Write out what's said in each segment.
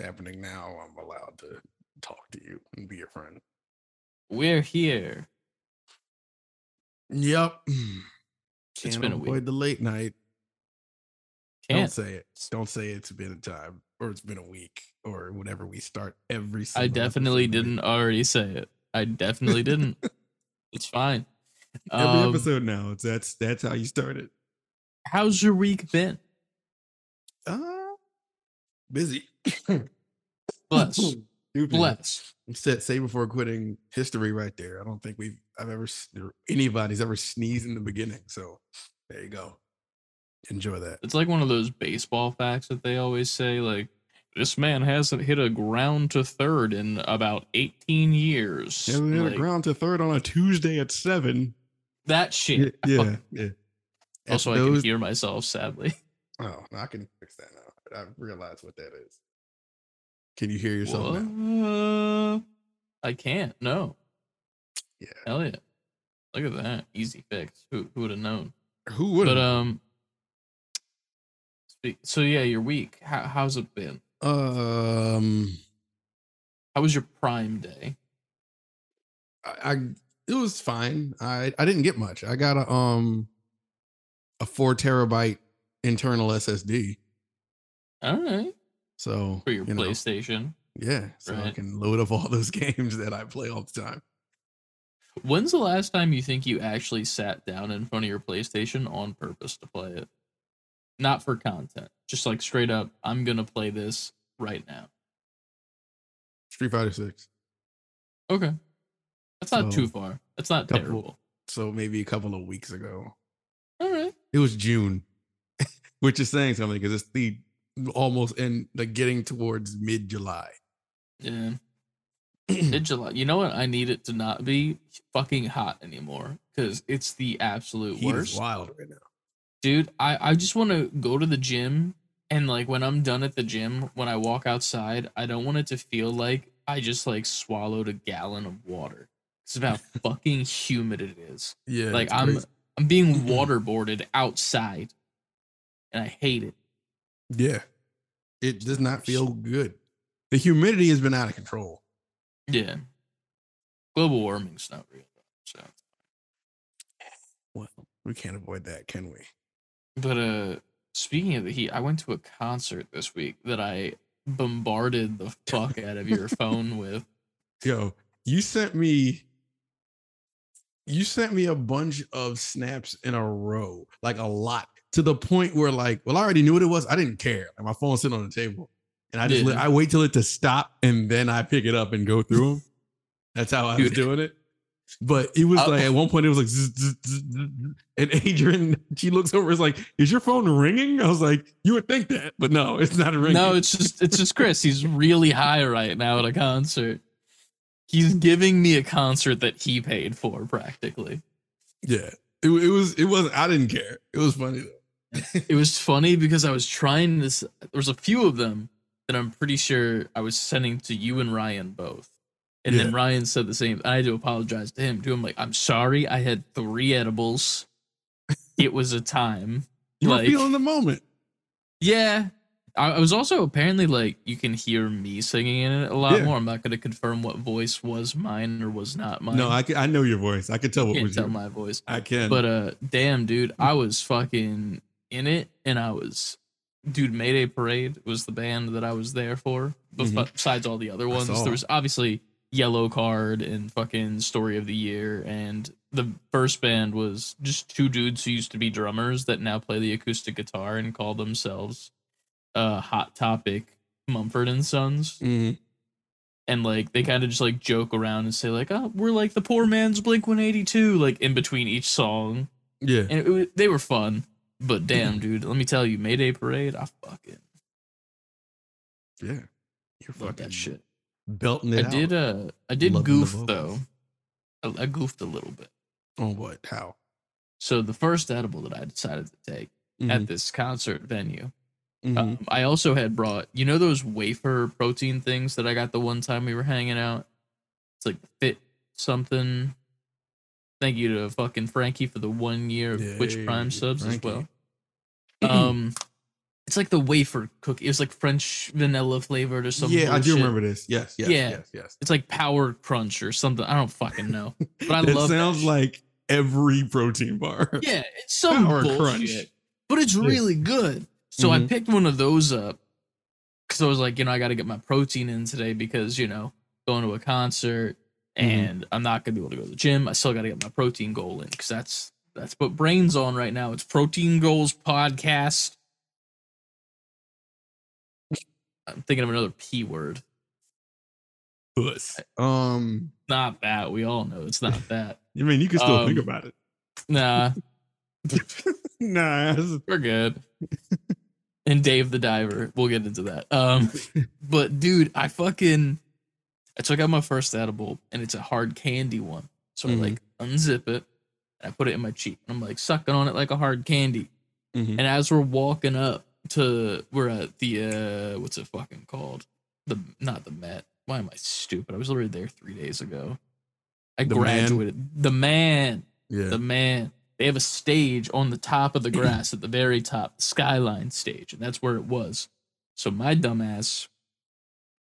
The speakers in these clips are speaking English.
Alrighty And then. recording is happening now. I'm allowed to talk to you and be your friend. We're here. Yep. It's Can't been a avoid week. the late night. Don't Can't. say it. Don't say it's been a time or it's been a week or whatever we start every I definitely episode didn't already say it. I definitely didn't. It's fine. Every Um, episode now. It's that's that's how you start it. How's your week been? Uh busy. Bless. Stupid. Bless. Said save before quitting history right there. I don't think we've I've ever anybody's ever sneezed in the beginning. So there you go. Enjoy that. It's like one of those baseball facts that they always say, like, this man hasn't hit a ground to third in about 18 years. Yeah, had Like, a ground to third on a Tuesday at seven. that shit. Yeah, yeah. yeah. Also, At I can hear myself, sadly. Oh, I can fix that now. I realize what that is. Can you hear yourself now? What? I can't. No. Yeah. Hell yeah. Look at that. Easy fix. Who, who would have known? Who would? Have? But, um, so yeah, your week. How, how's it been? um, How was your prime day? I, I it was fine. I I didn't get much. I got a um a four terabyte internal SSD. All right. So For your you know, PlayStation. yeah, so I can load up all those games that I play all the time. When's the last time you think you actually sat down in front of your PlayStation on purpose to play it? Not for content, just like straight up, I'm gonna play this right now. Street Fighter Six. Okay, that's not too far. That's not couple- terrible. So maybe a couple of weeks ago. All right. It was June, which is saying something because it's the almost in like getting towards mid July. Yeah. Mid July. You know what? I need it to not be fucking hot anymore because it's the absolute Heat worst. wild right now. dude i i just want to go to the gym and like when i'm done at the gym when i walk outside i don't want it to feel like i just like swallowed a gallon of water it's about fucking humid it is Yeah, like i'm crazy. i'm being waterboarded outside and i hate it Yeah. It does not feel good. The humidity has been out of control. yeah global warming's not real so Well, we can't avoid that, can we? but uh speaking of the heat i went to a concert this week that i bombarded the fuck out of your phone with Yo, you sent me you sent me a bunch of snaps in a row, like a lot, to the point where like, well, I already knew what it was. I didn't care. Like my phone's sitting on the table. And I just Yeah. I wait till it to stop and then I pick it up and go through them. That's how I was Dude. doing it. But it was Uh, like at one point it was like zzz, zzz, zzz, zzz, and Adrian she looks over is like, is your phone ringing? I was like, you would think that, but no, it's not ringing. No, it's just it's just Chris. He's really high right now at a concert. He's giving me a concert that he paid for practically. yeah. It, it was it was I didn't care. It was funny though. It was funny because I was trying this there was a few of them that I'm pretty sure I was sending to you and Ryan both. And then Ryan said the same. I had to apologize to him too. I'm like, I'm sorry, I had three edibles. It was a time. You were feeling the moment. Yeah. I, I was also apparently like you can hear me singing in it a lot Yeah. more. I'm not gonna confirm what voice was mine or was not mine. No, I can, I know your voice. I could tell what can't was tell your, my voice. I can. But uh damn dude, I was fucking in it and I was dude, Mayday Parade was the band that I was there for. Mhm. Besides all the other ones. There was obviously Yellowcard and fucking Story of the Year and the first band was just two dudes who used to be drummers that now play the acoustic guitar and call themselves uh Hot Topic Mumford and Sons Mhm. and like they kind of just like joke around and say like oh we're like the poor man's blink 182 like in between each song yeah, and it, wa- they were fun but damn dude let me tell you mayday parade i fucking yeah. You're fucking that shit belting i it out. did uh i did Loving goof though I, I goofed a little bit On what? How? so the first edible that i decided to take Mhm, at this concert venue mhm. um, i also had brought you know those wafer protein things that i got the one time we were hanging out it's like fit something thank you to fucking frankie for the one year of twitch Yay, prime subs Frankie. as well um It's like the wafer cookie. It was like French vanilla flavored or something. yeah, I do remember this. Yes, yes, Yeah. yes, yes. It's like Power Crunch or something. I don't fucking know. But I it love It sounds like every protein bar. Yeah, it's some Power bullshit, Crunch. but it's really good. So I Mhm. picked one of those up because I was like, you know, I got to get my protein in today because you know, going to a concert Mhm. and I'm not gonna be able to go to the gym. I still got to get my protein goal in because that's that's what brains on right now. It's Protein Goals podcast. I'm thinking of another p word. Puss. Um, Not that. We all know it's not that. I mean, you can still think Um, about it. Nah, Nah, it's- we're good. and Dave the Diver. We'll get into that. Um, but dude, I fucking I took out my first edible and it's a hard candy one. So Mhm. I like unzip it and I put it in my cheek. And I'm like sucking on it like a hard candy. Mhm. And as we're walking up to we're at the uh what's it fucking called? The not the Met. Why am I stupid? I was literally there three days ago. I The Mann? graduated. The Mann yeah. the Mann they have a stage on the top of the grass at the very top the skyline stage and that's where it was so my dumbass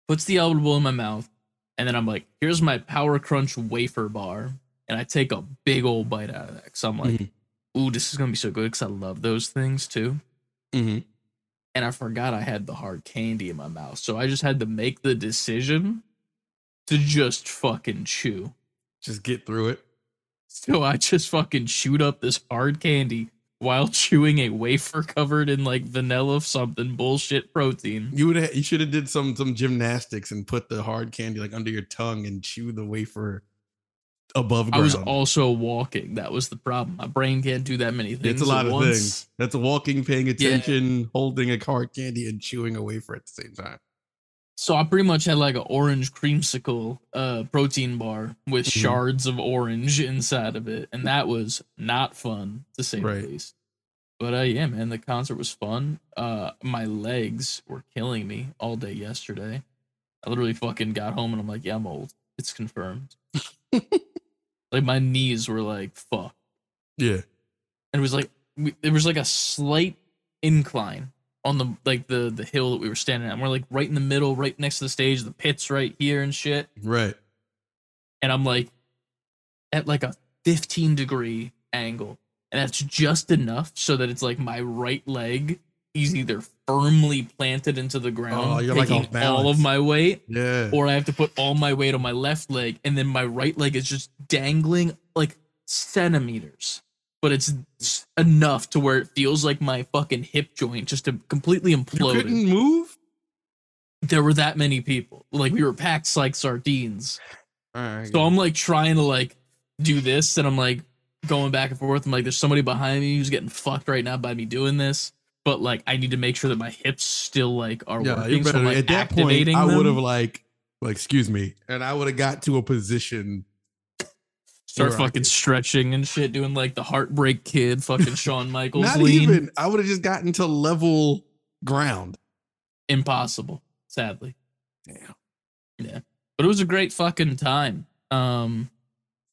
puts the edible in my mouth and then i'm like here's my power crunch wafer bar and i take a big old bite out of that because i'm like Mhm. ooh this is gonna be so good because i love those things too Mhm. and i forgot i had the hard candy in my mouth so i just had to make the decision to just fucking chew Just get through it. So I just fucking chewed up this hard candy while chewing a wafer covered in like vanilla something bullshit protein. You would have. You should have did some some gymnastics and put the hard candy like under your tongue and chew the wafer above I ground. was also walking. That was the problem. My brain can't do that many things. it's a lot of once. things. That's walking, paying attention, holding a hard candy, and chewing a wafer at the same time. So I pretty much had like an orange creamsicle uh protein bar with Mhm. shards of orange inside of it. And that was not fun to say Right. the least. But uh yeah, man, the concert was fun. Uh my legs were killing me all day yesterday. I literally fucking got home and I'm like, yeah, I'm old. It's confirmed. like my knees were like, fuck. Yeah. And it was like we, there was like a slight incline on the like the the hill that we were standing. And we're like right in the middle, right next to the stage, the pits right here and shit. Right. And I'm like at like a 15 degree angle. And that's just enough so that it's like my right leg is either firmly planted into the ground, Oh, you're, taking off all of my weight, Yeah. or I have to put all my weight on my left leg, and then my right leg is just dangling like centimeters. But it's enough to where it feels like my fucking hip joint just to completely you couldn't move. There were that many people. Like we were packed like sardines. All right. So I'm like trying to like do this, and I'm like going back and forth. I'm like, there's somebody behind me who's getting fucked right now by me doing this. But like, I need to make sure that my hips still like are yeah, working. you so. Like, at that point, I would have like, like, excuse me, and I would have got to a position. start fucking stretching and shit, doing like the heartbreak kid, fucking Shawn Michaels Not lean. even. I would have just gotten to level ground. Impossible, sadly. Yeah. Yeah. But it was a great fucking time. Um,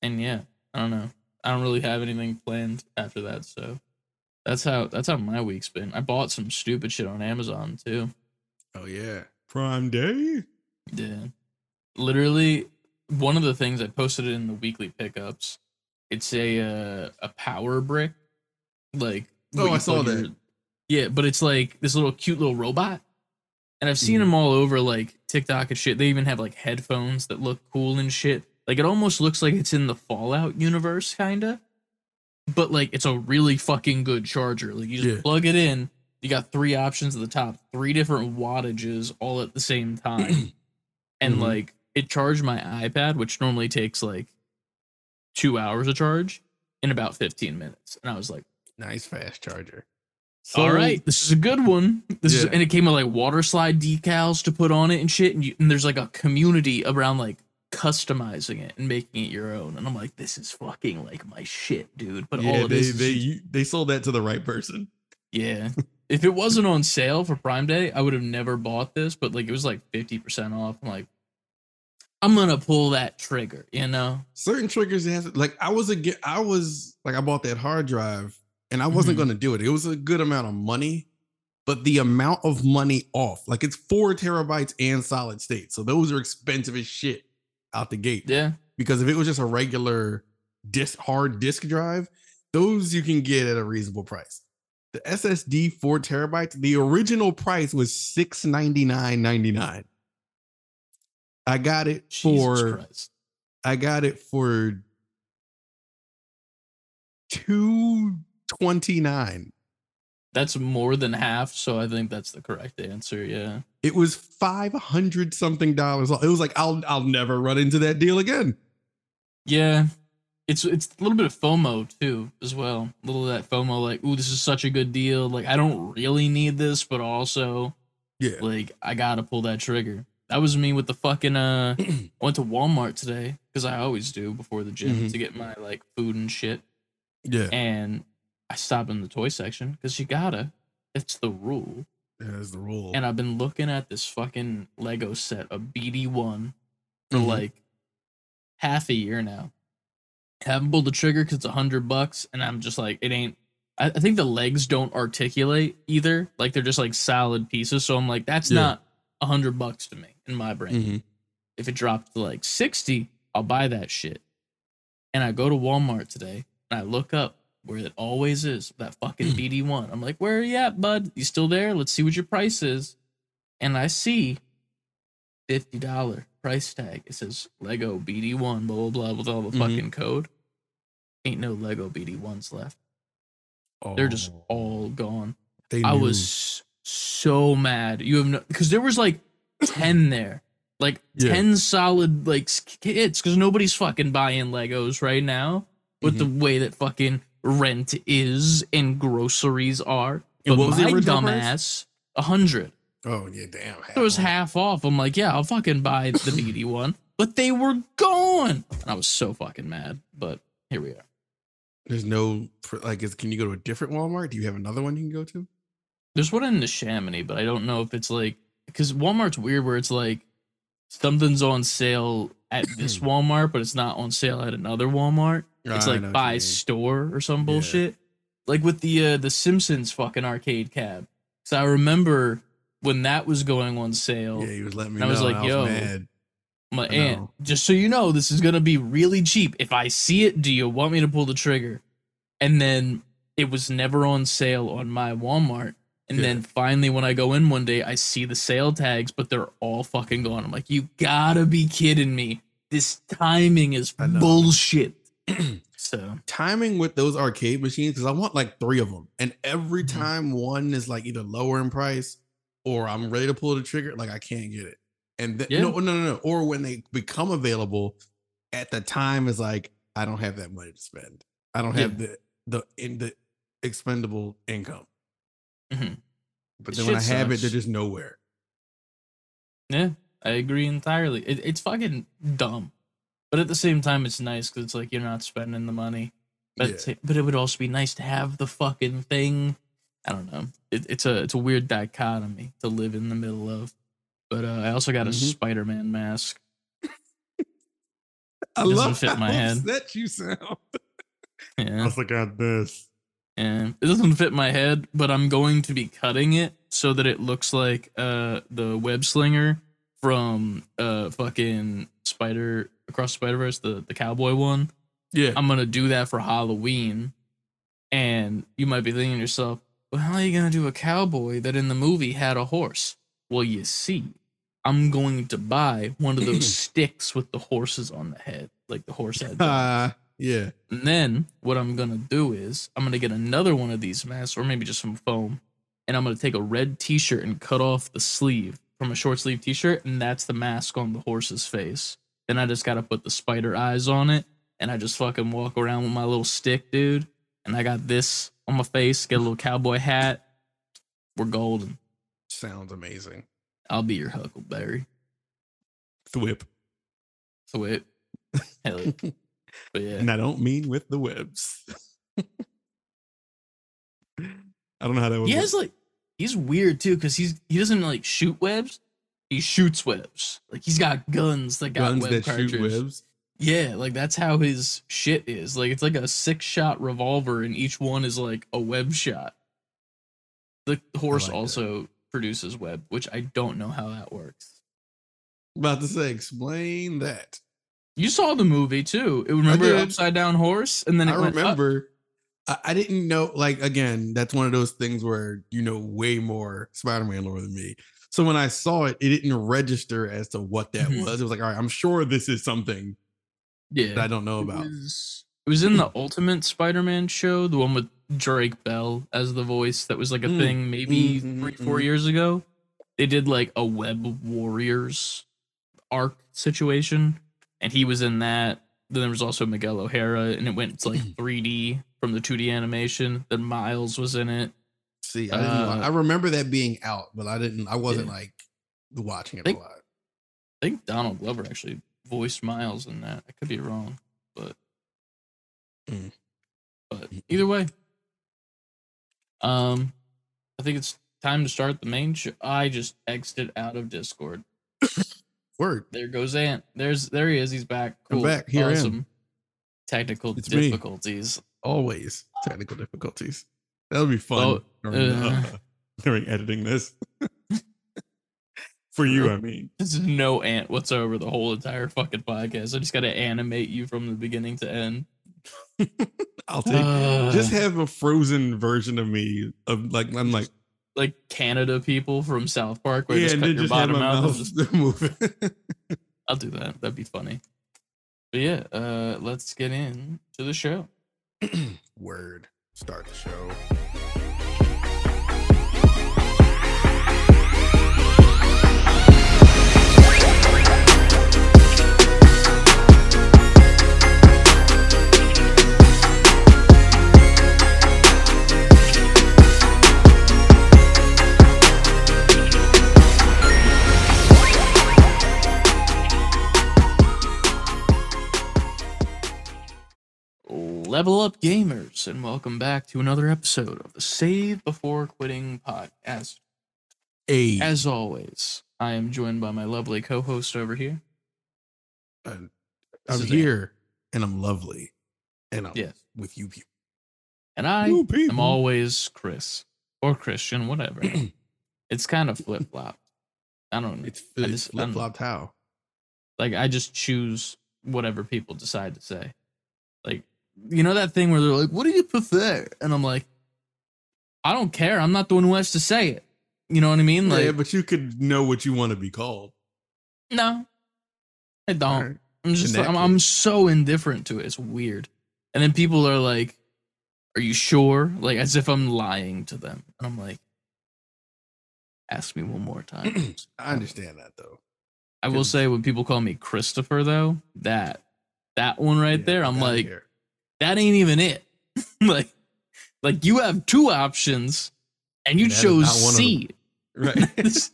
and yeah, I don't know. I don't really have anything planned after that, so that's how that's how my week's been. I bought some stupid shit on Amazon too. Oh yeah. Prime Day. Yeah. Literally, one of the things I posted in the weekly pickups, it's a uh, a power brick. Like Oh, I saw that. your- Yeah, but it's like this little cute little robot. And I've seen Mhm. them all over like TikTok and shit. They even have like headphones that look cool and shit. Like it almost looks like it's in the Fallout universe, kinda. But like it's a really fucking good charger. Like you just Yeah. plug it in. You got three options at the top, three different wattages all at the same time. and Mhm. like it charged my iPad, which normally takes like two hours to charge, in about 15 minutes. And I was like, Nice fast charger. all right, this is a good one. This is, and it came with like water slide decals to put on it and shit. And, you, and there's like a community around like customizing it and making it your own. And I'm like, this is fucking like my shit, dude. But all yeah, it they is, they just- they sold that to the right person. yeah. if it wasn't on sale for Prime Day, I would have never bought this. But like it was like 50% off. I'm like, I'm gonna pull that trigger, you know? Certain triggers has like I was a I was like I bought that hard drive and I wasn't Mhm. going to do it. It was a good amount of money, but the amount of money off, like it's four terabytes and solid state. So those are expensive as shit out the gate. Yeah. Because if it was just a regular disk hard disk drive, those you can get at a reasonable price. The SSD four terabytes, the original price was six ninety nine ninety nine. I got it Jesus for Christ. I got it for two twenty nine. That's more than half, so I think that's the correct answer. Yeah. It was five hundred something dollars. It was like I'll I'll never run into that deal again. Yeah. It's it's a little bit of FOMO too, as well. A little of that FOMO, like, ooh, this is such a good deal. Like, I don't really need this, but also, Yeah. like, I gotta pull that trigger. That was me with the fucking uh I went to Walmart today, because I always do before the gym Mhm. to get my like food and shit. Yeah. And I stopped in the toy section because you gotta. It's the rule. That's the rule. And I've been looking at this fucking Lego set of BD1 for Mhm. like half a year now. Haven't pulled the trigger because it's a hundred bucks, and I'm just like, it ain't. I, I think the legs don't articulate either. Like they're just like solid pieces. So I'm like, that's Yeah. not a hundred bucks to me in my brain. Mhm. If it dropped to like 60, I'll buy that shit. And I go to Walmart today and I look up where it always is, that fucking BD1. I'm like, where are you at, bud? You still there? Let's see what your price is. And I see $50 price tag. It says Lego BD1, blah, blah, blah, with all the Mhm. fucking code. Ain't no Lego BD1s left. They're just Oh, all gone. they I was so mad. You have no because there was like ten there, like Yeah. ten solid like kits. Because nobody's fucking buying Legos right now with Mm-hmm. the way that fucking rent is and groceries are. But what was my dumbass, a hundred. Oh yeah, damn. It was half off. I'm like, yeah, I'll fucking buy the BD one. But they were gone. And I was so fucking mad. But here we are. There's no like. Is, can you go to a different Walmart? Do you have another one you can go to? There's one in the Chamonix, but I don't know if it's like because Walmart's weird where it's like something's on sale at this Walmart, but it's not on sale at another Walmart. It's like by store or some Yeah. bullshit. Like with the uh, the Simpsons fucking arcade cab. So I remember when that was going on sale. Yeah, he was letting me I was like, I yo, mad. My Ant, just so you know, this is gonna be really cheap. If I see it, do you want me to pull the trigger? And then it was never on sale on my Walmart. And Yeah. then finally, when I go in one day, I see the sale tags, but they're all fucking gone. I'm like, you gotta be kidding me. This timing is bullshit. so timing with those arcade machines because I want like three of them, and every Mhm. time one is like either lower in price or I'm ready to pull the trigger, like I can't get it. And then Yeah. no, no, no, no. Or when they become available, at the time is like I don't have that money to spend. I don't have the the in the expendable income. Mhm. But It then when I have it, they're just nowhere. yeah, I agree entirely. It, it's fucking dumb, but at the same time, it's nice because it's like you're not spending the money. But Yeah. it's- but it would also be nice to have the fucking thing. I don't know. It, it's a it's a weird dichotomy to live in the middle of. But uh, I also got a Mhm. Spider-Man mask. I Doesn't love fit how my head. upset you sound. Yeah, also got this. and it doesn't fit my head, but I'm going to be cutting it so that it looks like uh the web slinger from uh fucking Spider Across Spider Verse, the the cowboy one. Yeah. I'm gonna do that for Halloween. And you might be thinking to yourself, well, how are you gonna do a cowboy that in the movie had a horse? Well, you see, I'm going to buy one of those sticks with the horses on the head, like the horse head. Uh, yeah. and then what I'm gonna do is I'm gonna get another one of these masks, or maybe just some foam, and I'm gonna take a red t-shirt and cut off the sleeve from a short sleeve t-shirt, and that's the mask on the horse's face. Then I just gotta put the spider eyes on it, and I just fucking walk around with my little stick, dude. And I got this on my face, get a little cowboy hat. We're golden. Sounds amazing. I'll be your Huckleberry. Thwip. Thwip. hell yeah. But yeah, And I don't mean with the webs. I don't know how that would he work. has like he's weird too because he's he doesn't like shoot webs. He shoots webs. Like he's got guns that got guns web that cartridge. shoot webs. Yeah, like that's how his shit is. Like it's like a six shot revolver, and each one is like a web shot. The horse like that. also produces web, which I don't know how that works. About to say, explain that. You saw the movie too. It remember upside down horse, and then it I remember. I, I didn't know. Like again, that's one of those things where you know way more Spider-Man lore than me. So when I saw it, it didn't register as to what that Mhm. was. It was like, all right, I'm sure this is something Yeah, that I don't know It about. was, it was in the Ultimate Spider-Man show, the one with Drake Bell as the voice. That was like a Mm, thing maybe mm, mm, three, four mm. years ago. They did like a Web Warriors arc situation, and he was in that. Then there was also Miguel O'Hara, and it went to like 3D from the 2D animation. Then Miles was in it. See, I didn't. Uh, I remember that being out, but I didn't. I wasn't Yeah. like watching it Think- a lot. I think Donald Glover actually voiced Miles in that. I could be wrong, but Mm. but either way, um, I think it's time to start the main show. I just exited out of Discord. Word. There goes Ant. There's there he is. He's back. I'm back. Here I am. awesome. Technical It's me. difficulties. Always technical difficulties. That'll be fun Oh, during, uh. uh, during editing this. For you, I mean. There's no Ant whatsoever the whole entire fucking podcast. I just got to animate you from the beginning to end. I'll take. Uh, just have a frozen version of me of like I'm like like Canada people from South Park where you yeah, just cut your just bottom out. and mouth just- moving. I'll do that. That'd be funny. But yeah, uh, let's get in to the show. Word. Start the show. Level up gamers, and welcome back to another episode of the Save Before Quitting podcast. A As always, I am joined by my lovely co-host over here. Uh, I'm Suzanne. here and I'm lovely. And I'm Yes, with you people. and I You am always Chris or Christian, whatever. it's kind of flip flop. I don't know. It's, it's just- I don't- flip flopped how? like I just choose whatever people decide to say. Like you know that thing where they're like, "What do you prefer?" And I'm like, "I don't care. I'm not the one who has to say it." You know what I mean? Like, yeah, but you could know what you want to be called. no, I don't. Alright. I'm just that I'm, I'm so indifferent to it. It's weird. And then people are like, "Are you sure?" Like as if I'm lying to them. And I'm like, "Ask me one more time." I understand that though. I will say when people call me Christopher though, that that one right Yeah, there, I'm like, here. That ain't even it. like, like you have two options, and you chose not one of C. right. this,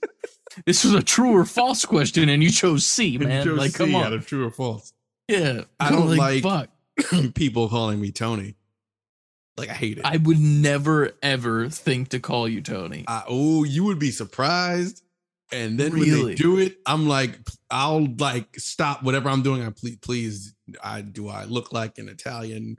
this was a true or false question, and you chose C, man. chose Like, come C on, out of true or false. yeah. I don't like- Fuck. people calling me Tony. Like I hate it. I would never ever think to call you Tony. I, oh, you would be surprised. And then when they do it, I'm like, I'll like stop whatever I'm doing. I please, please, I do I look like an Italian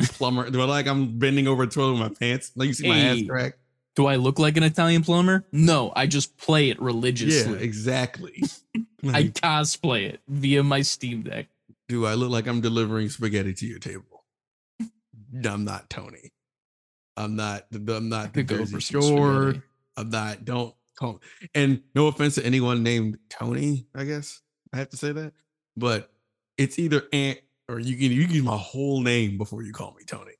plumber? do I like I'm bending over a toilet with my pants? Like you see my ass crack? Do I look like an Italian plumber? No, I just play it religiously. Yeah, exactly. I cosplay it via my Steam Deck. do I look like I'm delivering spaghetti to your table? I'm not Tony. I'm not. I'm not the Jersey Shore. spaghetti. I'm not. Don't call. And no offense to anyone named Tony. I guess I have to say that, but it's either Ant or you can you can use my whole name before you call me Tony.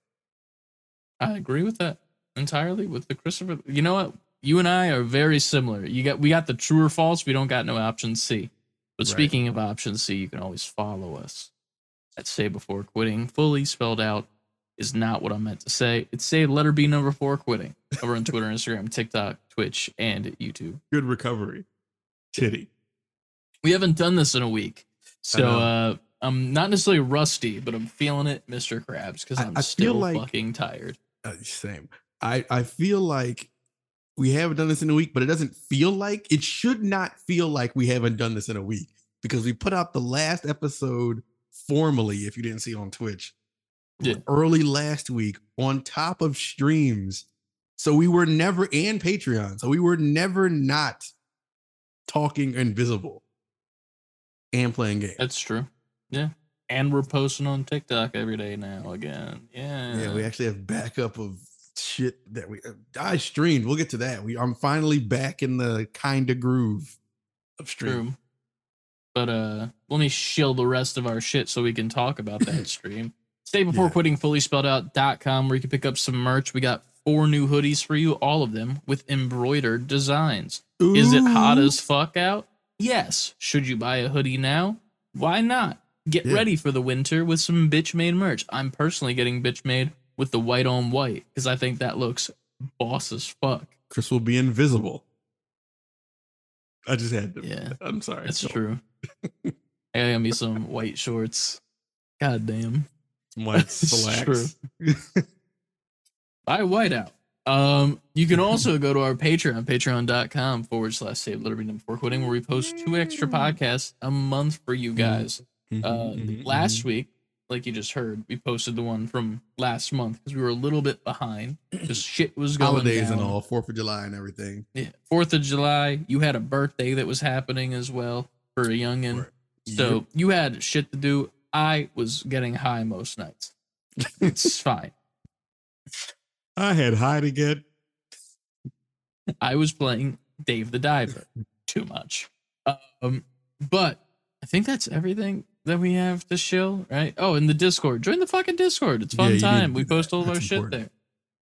I agree with that entirely with the Christopher. You know what? You and I are very similar. You got we got the true or false. We don't got no option C. But Right. speaking of option C, you can always follow us at Save Before Quitting. Fully spelled out is not what I meant to say. It's say letter B number four quitting over on Twitter, Instagram, TikTok, Twitch, and YouTube. Good recovery, titty. We haven't done this in a week, so uh, I'm not necessarily rusty, but I'm feeling it, Mr. Krabs, because I- I'm I feel still like- fucking tired. Uh, same. I I feel like we haven't done this in a week, but it doesn't feel like it should not feel like we haven't done this in a week because we put out the last episode formally. If you didn't see it on Twitch, Yeah. early last week on top of streams So we were never and Patreon. So we were never not talking invisible and playing games. That's true. Yeah. And we're posting on TikTok every day now again. Yeah. Yeah, we actually have backup of shit that we uh, I streamed. We'll get to that. We I'm finally back in the kind of groove of stream. True. But uh let me shill the rest of our shit so we can talk about that stream. Stay before Yeah. quitting fully spelled out.com where you can pick up some merch. We got four new hoodies for you, all of them with embroidered designs. Is it hot as fuck out? Yes. Should you buy a hoodie now? Why not? Get Yeah. ready for the winter with some bitch made merch. I'm personally getting bitch made with the white on white because I think that looks boss as fuck. Chris will be invisible. I just had to. Yeah. I'm sorry. That's true. I got me some white shorts. God damn. White It's slacks. Buy white out. Um, you can also go to our Patreon, patreon.com forward slash save liberty number four quitting, where we post two extra podcasts a month for you guys. Mhm, Uh, mhm, last week, like you just heard, we posted the one from last month because we were a little bit behind. Because shit was going holidays and all, Fourth of July and everything. Yeah, Fourth of July. You had a birthday that was happening as well for a youngin. Right. So Yep. you had shit to do. I was getting high most nights. It's fine. I had high to get. I was playing Dave the Diver too much. Um, but I think that's everything that we have to shill, right? Oh, and the Discord. Join the fucking Discord. It's fun need time. We that. post all of our That's shit there.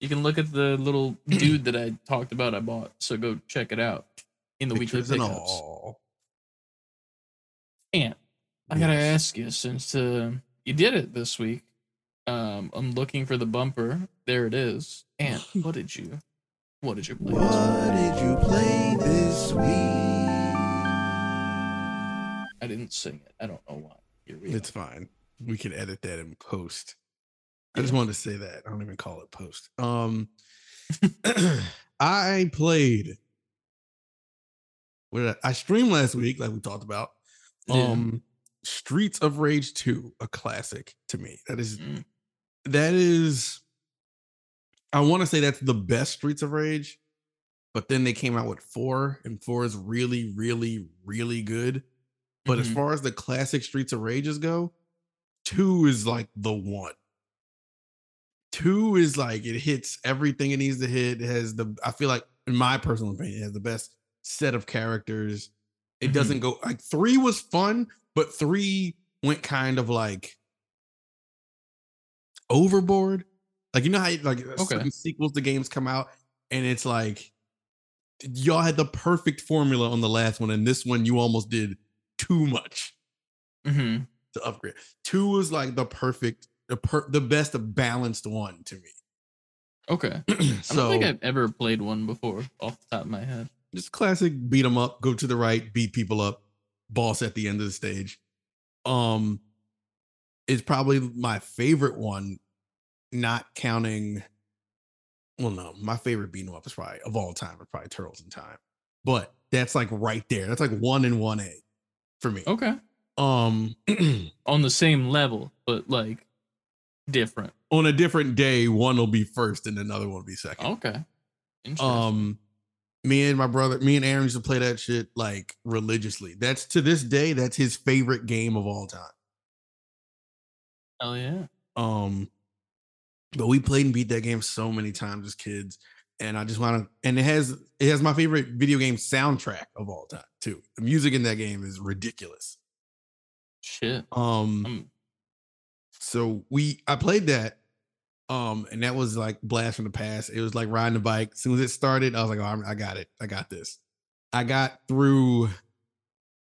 You can look at the little dude that I talked about I bought. So go check it out in the weekly Pictures and pickups. all. And I gotta Yes. ask you, since uh, you did it this week, um, I'm looking for the bumper. There it is. And what did you, what did you play? this week? What did you play this week? I didn't sing it. I don't know why. It's go. fine. We can edit that in post. I just wanted to say that. I don't even call it post. Um I played what did I, I streamed last week, like we talked about. Yeah. Um Streets of Rage 2, a classic to me. That is Mm. that is I want to say that's the best Streets of Rage, but then they came out with four, and four is really, really, really good. But as Mhm. far as the classic Streets of Rages go, two is like the one. Two is like it hits everything it needs to hit. It has the I feel like, in my personal opinion, it has the best set of characters. It Mhm. doesn't go like three was fun, but three went kind of like overboard. Like you know how like certain sequels to games come out, and it's like y'all had the perfect formula on the last one, and this one you almost did too much Mhm. to upgrade. Two was like the perfect, the per, the best balanced one to me. Okay. I don't think I've ever played one before off the top of my head. Just classic beat them up, go to the right, beat people up, boss at the end of the stage. Um, is probably my favorite one, not counting. Well, no, my favorite beat beat 'em up is probably of all time is probably Turtles in Time, but that's like right there. That's like one in one A for me. Okay. Um, On the same level, but like different. on a different day, one will be first and another one will be second. Okay. Interesting. Um, me and my brother, me and Aaron used to play that shit like religiously. That's to this day, that's his favorite game of all time. Hell yeah. Um, but we played and beat that game so many times as kids, and I just want to. And it has it has my favorite video game soundtrack of all time too. The music in that game is ridiculous. Shit. Um, Um, so we I played that. Um, and that was like blast from the past. It was like riding a bike. As soon as it started, I was like, oh, I'm- got it. I got this. I got through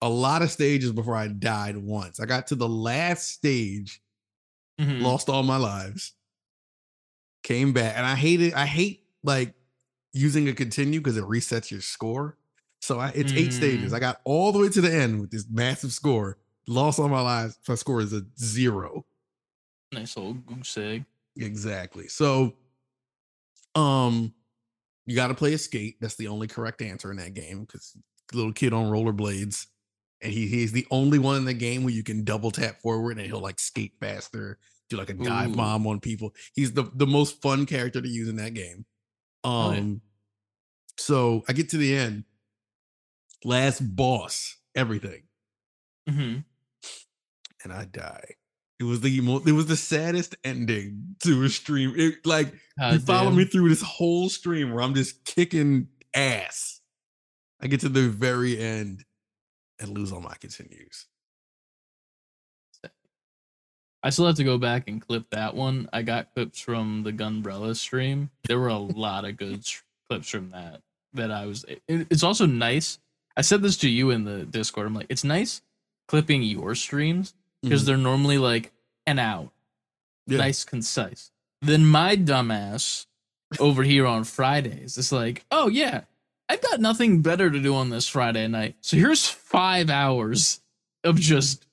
a lot of stages before I died once. I got to the last stage, mhm. lost all my lives, came back, and I hate it. I hate like using a continue because it resets your score. So I, it's eight stages. Mm. I got all the way to the end with this massive score, lost all my lives. My score is a zero. Nice old goose egg. Exactly. So, um, you got to play a skate. That's the only correct answer in that game because little kid on rollerblades, and he he's the only one in the game where you can double tap forward and he'll like skate faster, do like a dive Ooh. bomb on people. He's the the most fun character to use in that game. Um, so I get to the end, last boss, everything, mm-hmm. and I die. It was the most, it was the saddest ending to a stream. It like you follow me through this whole stream where I'm just kicking ass. I get to the very end and lose all my continues. I still have to go back and clip that one. I got clips from the Gunbrella stream. There were a lot of good clips from that. That I was. it- it's also nice. I said this to you in the Discord. I'm like, it's nice clipping your streams because Mhm. they're normally like an hour, Yeah. nice, concise. Then my dumbass over here on Fridays is like, oh yeah, I've got nothing better to do on this Friday night. So here's five hours of just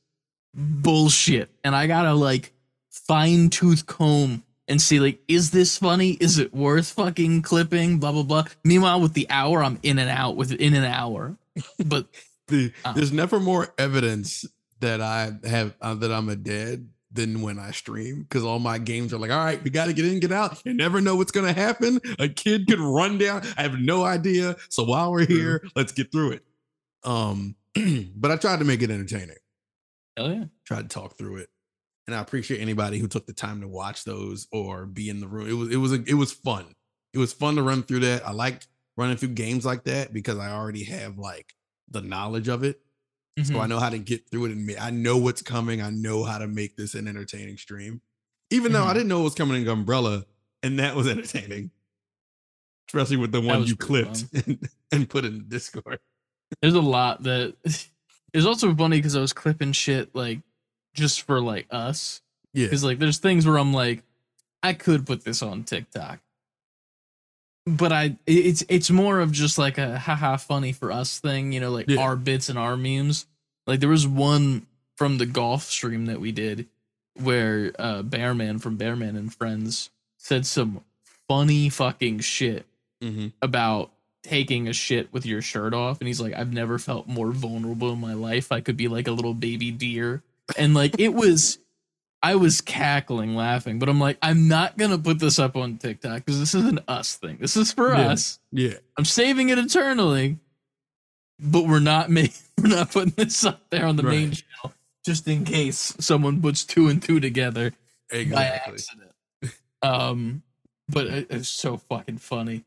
bullshit. And I gotta like fine tooth comb and see like, is this funny? Is it worth fucking clipping? Blah blah blah. Meanwhile, with the hour, I'm in and out within an hour. But The, Uh. there's never more evidence that I have uh, that I'm a dead than when I stream because all my games are like, all right, we got to get in, get out. You never know what's gonna happen. A kid could run down. I have no idea. So while we're here, let's get through it. Um, but I tried to make it entertaining. hell yeah. Tried to talk through it, and I appreciate anybody who took the time to watch those or be in the room. It was it was a, it was fun. It was fun to run through that. I liked running through games like that because I already have like the knowledge of it. So I Mhm. know how to get through it and me. I know what's coming. I know how to make this an entertaining stream. Even though I Mhm. didn't know what was coming in Gunbrella, and that was entertaining. Especially with the one you clipped and, and put in the Discord. There's a lot that is also funny because I was clipping shit like just for like us. Yeah. Because like there's things where I'm like, I could put this on TikTok. But I it's it's more of just like a haha funny for us thing, you know, like Yeah. our bits and our memes. Like there was one from the golf stream that we did where uh Bearman from Bearman and Friends said some funny fucking shit Mm-hmm. about taking a shit with your shirt off and he's like I've never felt more vulnerable in my life. I could be like a little baby deer. And like it was I was cackling laughing, but I'm like I'm not going to put this up on TikTok cuz this is an us thing. This is for Yeah. us. Yeah. I'm saving it eternally. But we're not making we're not putting this up there on the main channel just in case someone puts two and two together by accident. Um but it, it's so fucking funny.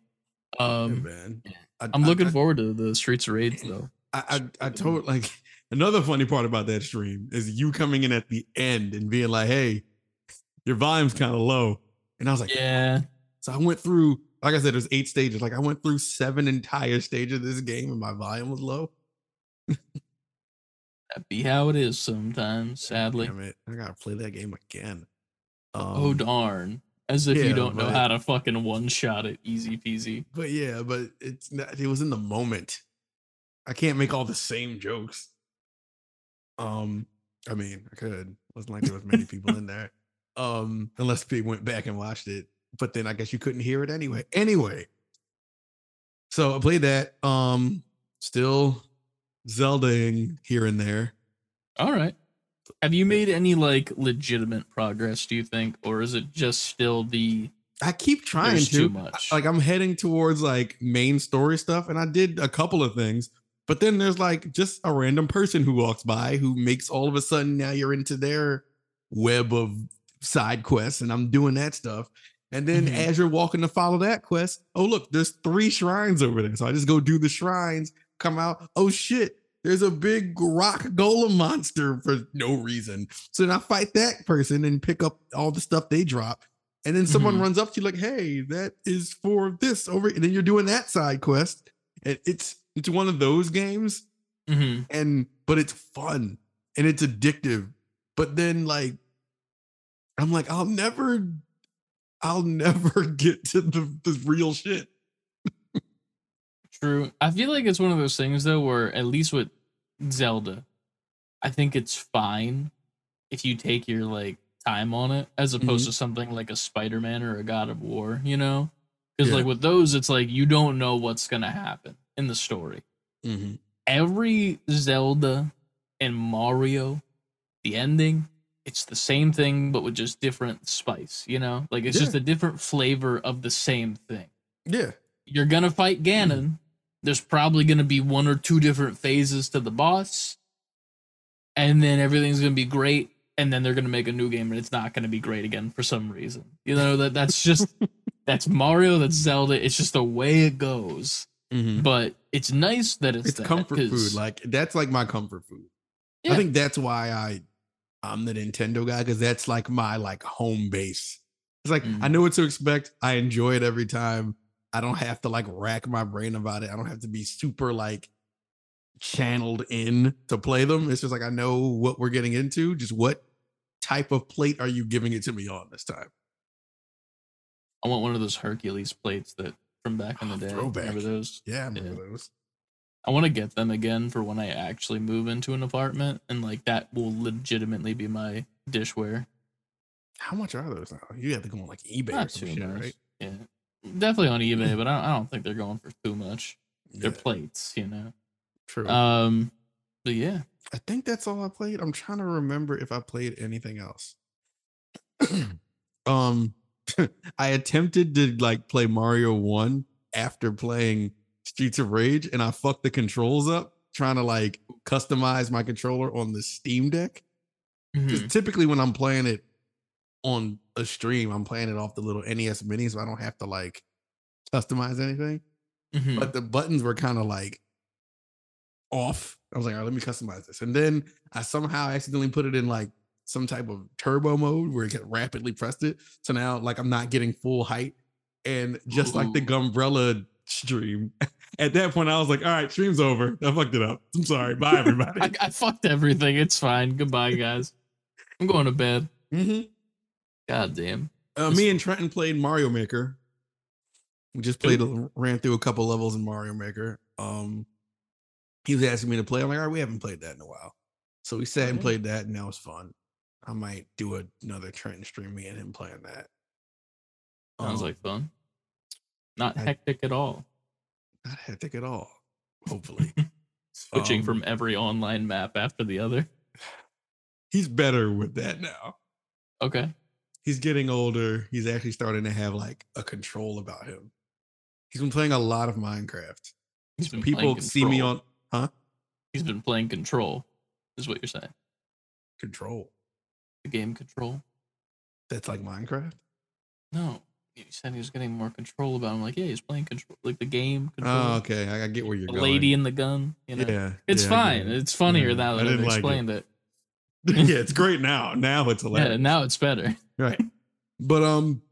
Yeah, Um man. I, I'm I- looking I, forward to the Streets of Rage though. I, I, I told like another funny part about that stream is you coming in at the end and being like, "Hey, your volume's kind of low," and I was like, Yeah. So I went through, like I said, there's eight stages. Like I went through seven entire stages of this game, and my volume was low. That be how it is sometimes, sadly. Damn it, I gotta play that game again. Um, oh darn. As if yeah, you don't know but- how to fucking one shot it easy peasy. but yeah, but it's not. It was in the moment. I can't make all the same jokes. Um, I mean, I could. wasn't like there was many people in there. Um, unless people went back and watched it. But then I guess you couldn't hear it anyway. Anyway, so I played that. Um, still Zeldaing here and there. Alright. Have you made any like legitimate progress, do you think? Or is it just still the I keep trying to. too much. Like I'm heading towards like main story stuff, and I did a couple of things, but then there's like just a random person who walks by who makes all of a sudden now you're into their web of side quests, and I'm doing that stuff. And then Mhm. as you're walking to follow that quest, oh look, there's three shrines over there. So I just go do the shrines, come out. Oh shit, there's a big rock golem monster for no reason. So then I fight that person and pick up all the stuff they drop. And then someone Mhm. runs up to you like, "Hey, that is for this over." And then you're doing that side quest. And it's it's one of those games, Mhm. and but it's fun and it's addictive. But then like, I'm like, I'll never, I'll never get to the the real shit. True. I feel like it's one of those things though where at least with Zelda, I think it's fine if you take your like time on it as Mm-hmm. opposed to something like a Spider-Man or a God of War, you know? Because Yeah. like with those, it's like you don't know what's gonna happen in the story. Mm-hmm. Every Zelda and Mario, the ending, it's the same thing but with just different spice, you know? Like it's just a different flavor of the same thing. Yeah. You're gonna fight Ganon. There's probably gonna be one or two different phases to the boss, and then everything's gonna be great. And then they're gonna make a new game, and it's not gonna be great again for some reason. You know that that's just that's Mario, that's Zelda. It's just the way it goes. Mhm. But it's nice that it's, It's that, comfort food. Like that's like my comfort food. Yeah. I think that's why I I'm the Nintendo guy because that's like my like home base. It's like Mm. I know what to expect. I enjoy it every time. I don't have to like rack my brain about it. I don't have to be super like channeled in to play them. It's just like I know what we're getting into. Just what type of plate are you giving it to me on this time? I want one of those Hercules plates that from back in the Oh, day. Remember those? Yeah, I remember Yeah. those. I want to get them again for when I actually move into an apartment, and like that will legitimately be my dishware. How much are those now? You have to go on like eBay or Not some too shit, much. right? Yeah, definitely on eBay, but I don't, think they're going for too much. They're plates, you know. true. Um, but yeah, I think that's all I played. I'm trying to remember if I played anything else. um I attempted to like play Mario 1 after playing Streets of Rage and I fucked the controls up trying to like customize my controller on the Steam Deck. Mhm. typically when I'm playing it on a stream, I'm playing it off the little NES mini so I don't have to like customize anything Mhm. but the buttons were kind of like off. I was like, all right, let me customize this. And then I somehow accidentally put it in like some type of turbo mode where it could rapidly pressed it. So now like I'm not getting full height. And just like the Ooh. Gunbrella stream, at that point I was like, all right, stream's over. I fucked it up. I'm sorry. Bye everybody. I, I fucked everything. It's fine. Goodbye, guys. I'm going to bed. Mhm. God damn. Uh, me and Trenton played Mario Maker. We just played, a, ran through a couple levels in Mario Maker. Um, he was asking me to play. I'm like, all right, we haven't played that in a while. So we sat and played that, and that was fun. I might do a, another Trenton stream, me and him playing that. Sounds Um, like fun. Not I- hectic at all. not hectic at all. Hopefully, Switching Um, from every online map after the other. he's better with that now. Okay. He's getting older. He's actually starting to have like a control about him. He's been playing a lot of Minecraft. He's been People see me on, huh? He's been playing Control, is what you're saying. control. The game Control. That's like Minecraft. No, you said he was getting more control about. him. like, yeah, he's playing Control, like the game Control. Oh, okay. I, I get where you're the going. lady in the gun. You know, yeah, it's yeah, fine. it. It's funnier Yeah, now that I've didn't like it. explained it. yeah, it's great now. Now it's hilarious. Yeah, now it's better. right. But um,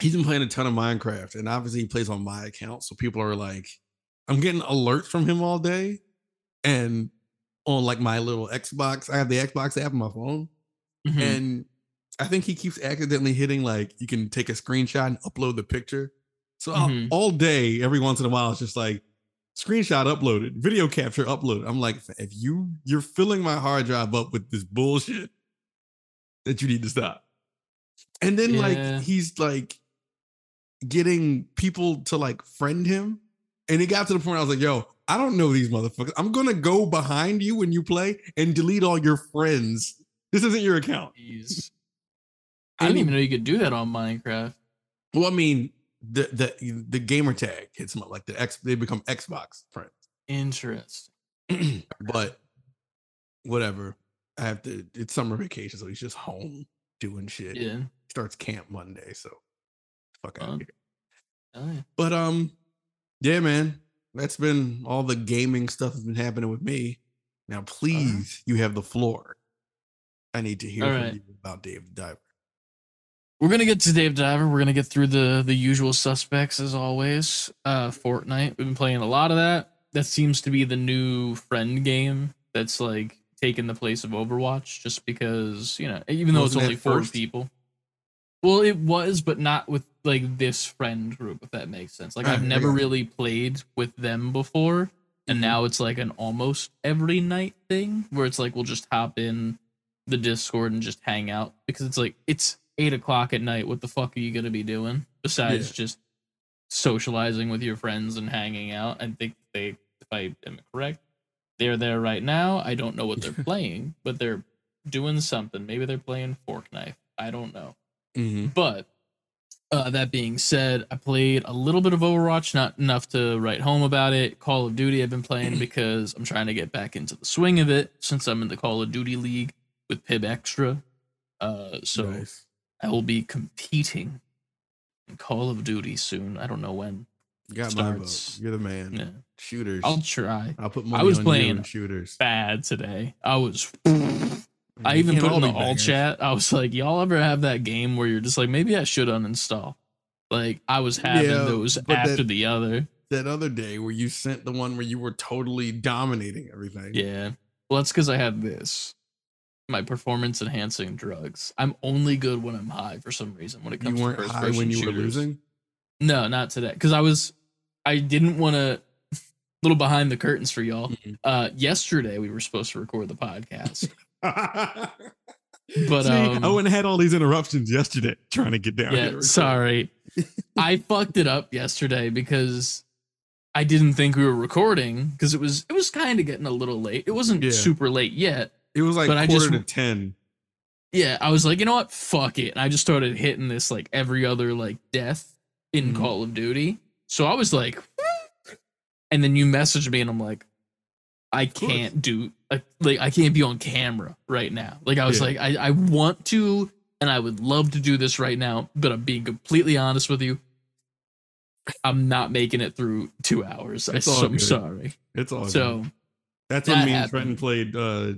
he's been playing a ton of Minecraft, and obviously he plays on my account. So people are like, I'm getting alerts from him all day, and on like my little Xbox, I have the Xbox app on my phone, Mhm. and I think he keeps accidentally hitting like you can take a screenshot and upload the picture. So I'll- Mhm. all day, every once in a while, it's just like screenshot uploaded, video capture uploaded. I'm like, if you you're filling my hard drive up with this bullshit, that you need to stop. And then Yeah. like he's like getting people to like friend him, and it got to the point I was like, yo, I don't know these motherfuckers. I'm gonna go behind you when you play and delete all your friends. This isn't your account. Jeez. I didn't even know you could do that on Minecraft. Well, I mean, the the the gamer tag hits them up like the X. They become Xbox friends. Interesting. but whatever. I have to. It's summer vacation, so he's just home doing shit. Yeah. Starts camp Monday, so fuck out Fun. here. Oh, yeah. But um, yeah, man, that's been all the gaming stuff that's been happening with me. Now, please, you have the floor. I need to hear right. you about Dave the Diver. We're gonna get to Dave Diver. We're gonna get through the the usual suspects as always. Uh Fortnite. We've been playing a lot of that. That seems to be the new friend game that's like taking the place of Overwatch just because, you know, even though it's Wasn't it only four first? people. Well, it was, but not with like this friend group, if that makes sense. Like I've never really played with them before. And Mhm. now it's like an almost every night thing where it's like we'll just hop in the Discord and just hang out because it's like it's eight o'clock at night. What the fuck are you gonna be doing besides Yeah. just socializing with your friends and hanging out? I think they, if I am correct, they're there right now. I don't know what they're playing, but they're doing something. Maybe they're playing Fork Knife. I don't know. Mhm. But Uh, that being said, I played a little bit of Overwatch, not enough to write home about it. Call of Duty, I've been playing because I'm trying to get back into the swing of it since I'm in the Call of Duty League with Pib Extra. Uh, so Nice. I will be competing in Call of Duty soon. I don't know when. You got my vote. starts- You're the man. Yeah, Shooters. I'll try. I'll, put money I was on playing- shooters. Bad today. I was. I even put in the all bangers. chat. I was like, y'all ever have that game where you're just like, maybe I should uninstall. Like I was having Yeah, those after that- the other. That other day where you sent the one where you were totally dominating everything. Yeah. Well, that's because I had this. My performance enhancing drugs. I'm only good when I'm high for some reason. When it comes, You weren't to first high when you were losing. No, not today. Because I was, I didn't want to. Little behind the curtains for y'all. Mhm. Uh, yesterday we were supposed to record the podcast, but See, um, and had all these interruptions yesterday trying to get down. yeah, record. sorry. I fucked it up yesterday because I didn't think we were recording because it was it was kind of getting a little late. It wasn't Yeah. super late yet. It was like But I just- to ten. Yeah, I was like, you know what? Fuck it. And I just started hitting this like every other like death in Mhm. Call of Duty. So I was like, and then you messaged me, and I'm like, I can't do like, like I can't be on camera right now. Like I was Yeah. like, I I want to, and I would love to do this right now, but I'm being completely honest with you. I'm not making it through two hours. I, It's all so, I'm sorry. It's all So good. That's that when me and. Trenton played uh,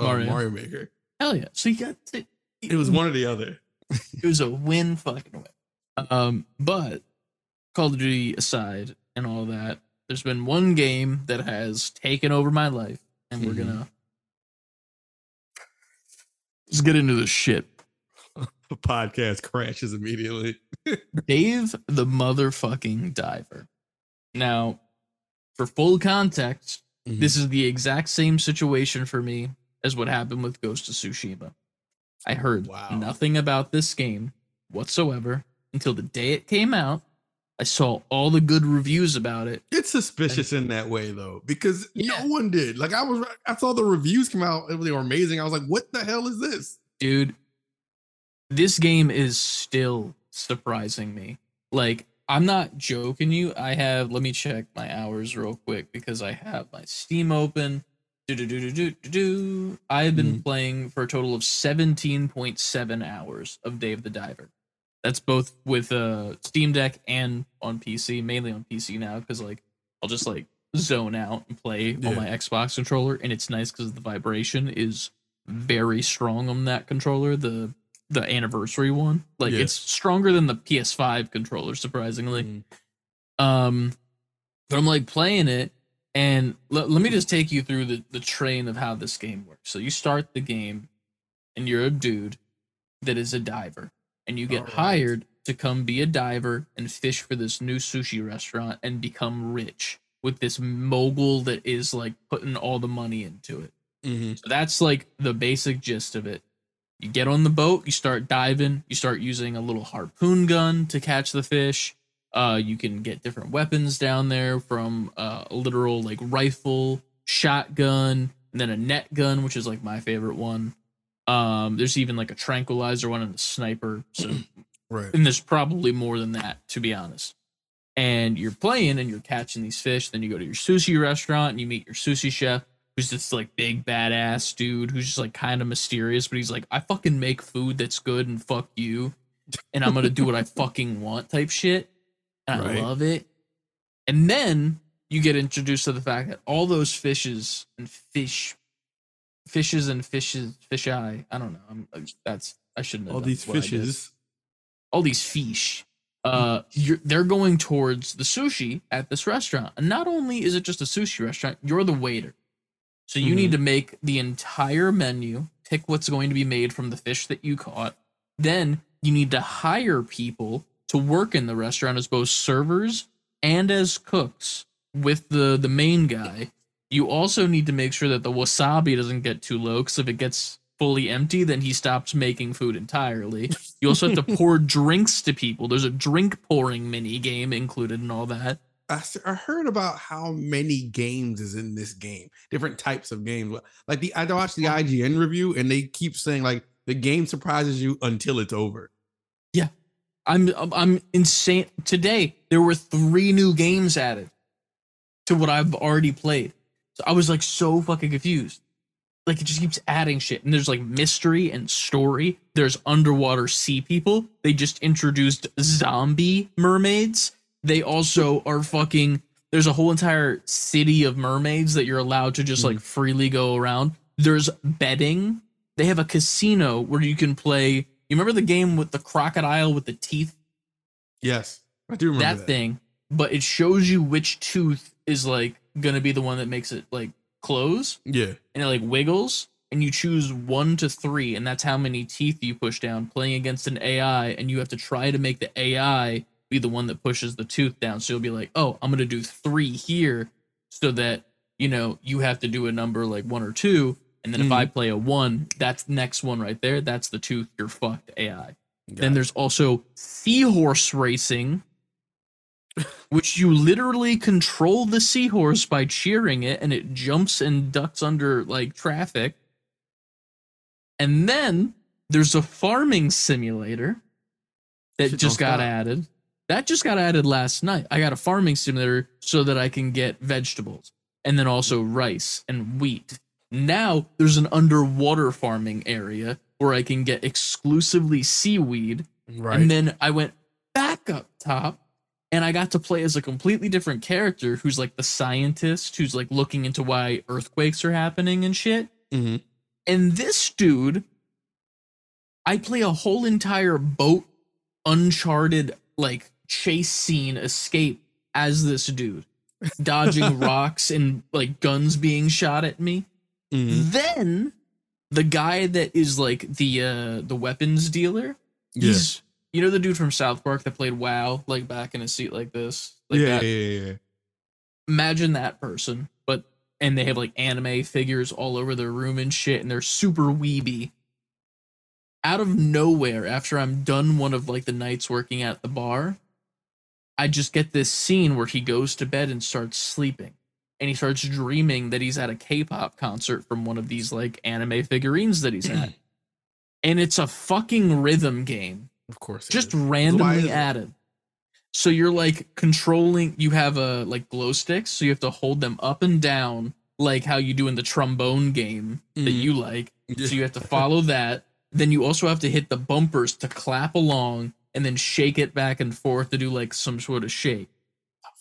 uh, Mario. Mario. Maker. hell yeah. So you got it. It was one or the other. it was a win fucking win. Um, but Call of Duty aside and all that, there's been one game that has taken over my life, and we're Mhm. gonna let's get into this shit. The podcast crashes immediately. Dave the motherfucking diver. Now, for full context, Mhm. this is the exact same situation for me as what happened with Ghost of Tsushima. I heard Wow. nothing about this game whatsoever until the day it came out. I saw all the good reviews about it. It's suspicious in that way though, because Yeah. no one did. Like I was, I saw the reviews come out; they were amazing. I was like, "What the hell is this?" Dude, this game is still surprising me. Like, I'm not joking you. I have, let me check my hours real quick because I have my Steam open. I've been playing for a total of 17.7 hours of Dave the Diver. That's both with uh Steam Deck and on PC, mainly on PC now because like I'll just like zone out and play Yeah. on my Xbox controller, and it's nice because the vibration is very strong on that controller. The the anniversary one, like it's stronger than the PS5 controller, surprisingly. Mhm. Um, but I'm like playing it, and let let me just take you through the, the train of how this game works. So you start the game, and you're a dude that is a diver, and you get Alright. hired to come be a diver and fish for this new sushi restaurant and become rich with this mogul that is like putting all the money into it. Mhm. So that's like the basic gist of it. You get on the boat, you start diving, you start using a little harpoon gun to catch the fish. Uh, you can get different weapons down there from uh, a literal like rifle, shotgun, and then a net gun, which is like my favorite one. Um, there's even like a tranquilizer one and a sniper. So Right. and there's probably more than that to be honest and you're playing and you're catching these fish then you go to your sushi restaurant and you meet your sushi chef who's this like big badass dude who's just like kind of mysterious but he's like i fucking make food that's good and fuck you and i'm gonna do what i fucking want type shit and Right. i love it. And then you get introduced to the fact that all those fishes and fish fishes and fishes fish eye i don't know I'm, that's i shouldn't have All these what I did. fishes. all these fish. Uh you're, they're going towards the sushi at this restaurant. And not only is it just a sushi restaurant you're the waiter. So you need to make the entire menu pick what's going to be made from the fish that you caught. Then you need to hire people to work in the restaurant as both servers and as cooks with the the main guy you also need to make sure that the wasabi doesn't get too low because if it gets fully empty then he stops making food entirely you also have to pour drinks to people. There's a drink pouring mini game included and all that. I heard about how many games is in this game, different types of games. Like the I watched the IGN review, and they keep saying like the game surprises you until it's over. I'm I'm insane. Today there were three new games added to what I've already played. So I was like so fucking confused. Like it just keeps adding shit. And there's like mystery and story. There's underwater sea people. They just introduced zombie mermaids. They also are fucking there's a whole entire city of mermaids that you're allowed to just hmm. like freely go around. There's betting. They have a casino where you can play. You remember the game with the crocodile with the teeth? Yes, I do remember that, that. thing, but it shows you which tooth is like gonna be the one that makes it like close Yeah, and it like wiggles and you choose one to three and that's how many teeth you push down playing against an AI and you have to try to make the AI be the one that pushes the tooth down. So you'll be like, oh, I'm gonna do three here so that you know you have to do a number like one or two. And then if I mm-hmm. play a one, that's the next one right there. That's the tooth. You're fucked AI. Then there's also seahorse racing, which you literally control the seahorse by cheering it and it jumps and ducks under like traffic. And then there's a farming simulator that Shit just got stop. added. That just got added last night. I got a farming simulator so that I can get vegetables and then also rice and wheat. Now there's an underwater farming area where I can get exclusively seaweed right. and then I went back up top and I got to play as a completely different character who's like the scientist who's like looking into why earthquakes are happening and shit. Mhm. And this dude, I play a whole entire boat, uncharted, like chase scene escape as this dude, dodging rocks and like guns being shot at me. Mhm. Then the guy that is like the uh the weapons dealer, Yeah. he's you know the dude from South Park that played WoW, like back in a seat like this, like yeah, that. yeah, yeah, yeah. Imagine that person, but and they have like anime figures all over their room and shit, and they're super weeby. Out of nowhere, after I'm done one of like the nights working at the bar, I just get this scene where he goes to bed and starts sleeping. And he starts dreaming that he's at a K-pop concert from one of these like anime figurines that he's at. and it's a fucking rhythm game Of course. just is. Randomly added. So you're like controlling. You have a like glow sticks, so you have to hold them up and down, like how you do in the trombone game that Mhm. you like. Yeah. So you have to follow that. Then you also have to hit the bumpers to clap along, and then shake it back and forth to do like some sort of shake.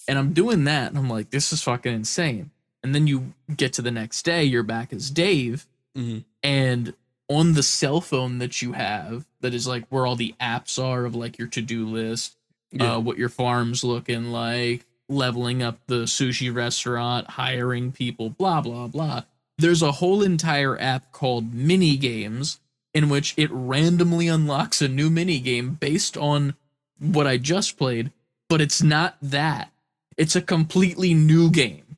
And I'm doing that, and I'm like, this is fucking insane. And then you get to the next day, you're back as Dave, Mhm. and on the cell phone that you have, that is like where all the apps are of like your to do list, Yeah. uh, what your farm's looking like, leveling up the sushi restaurant, hiring people, blah, blah, blah. There's a whole entire app called Mini Games in which it randomly unlocks a new mini game based on what I just played, but it's not that. It's a completely new game.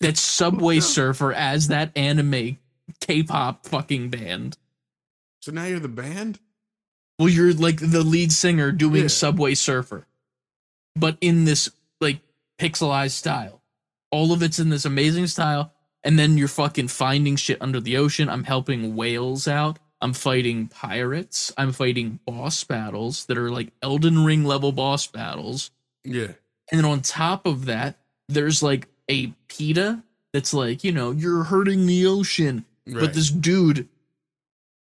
That's Subway oh, Surfer as that anime K-pop fucking band. so now you're the band. Well, you're like the lead singer doing Yeah. Subway Surfer, but in this like pixelized style. All of it's in this amazing style, and then you're fucking finding shit under the ocean. I'm helping whales out. I'm fighting pirates. I'm fighting boss battles that are like Elden Ring level boss battles. Yeah. And then on top of that, there's like a PETA that's like, you know, you're hurting the ocean. Right. But this dude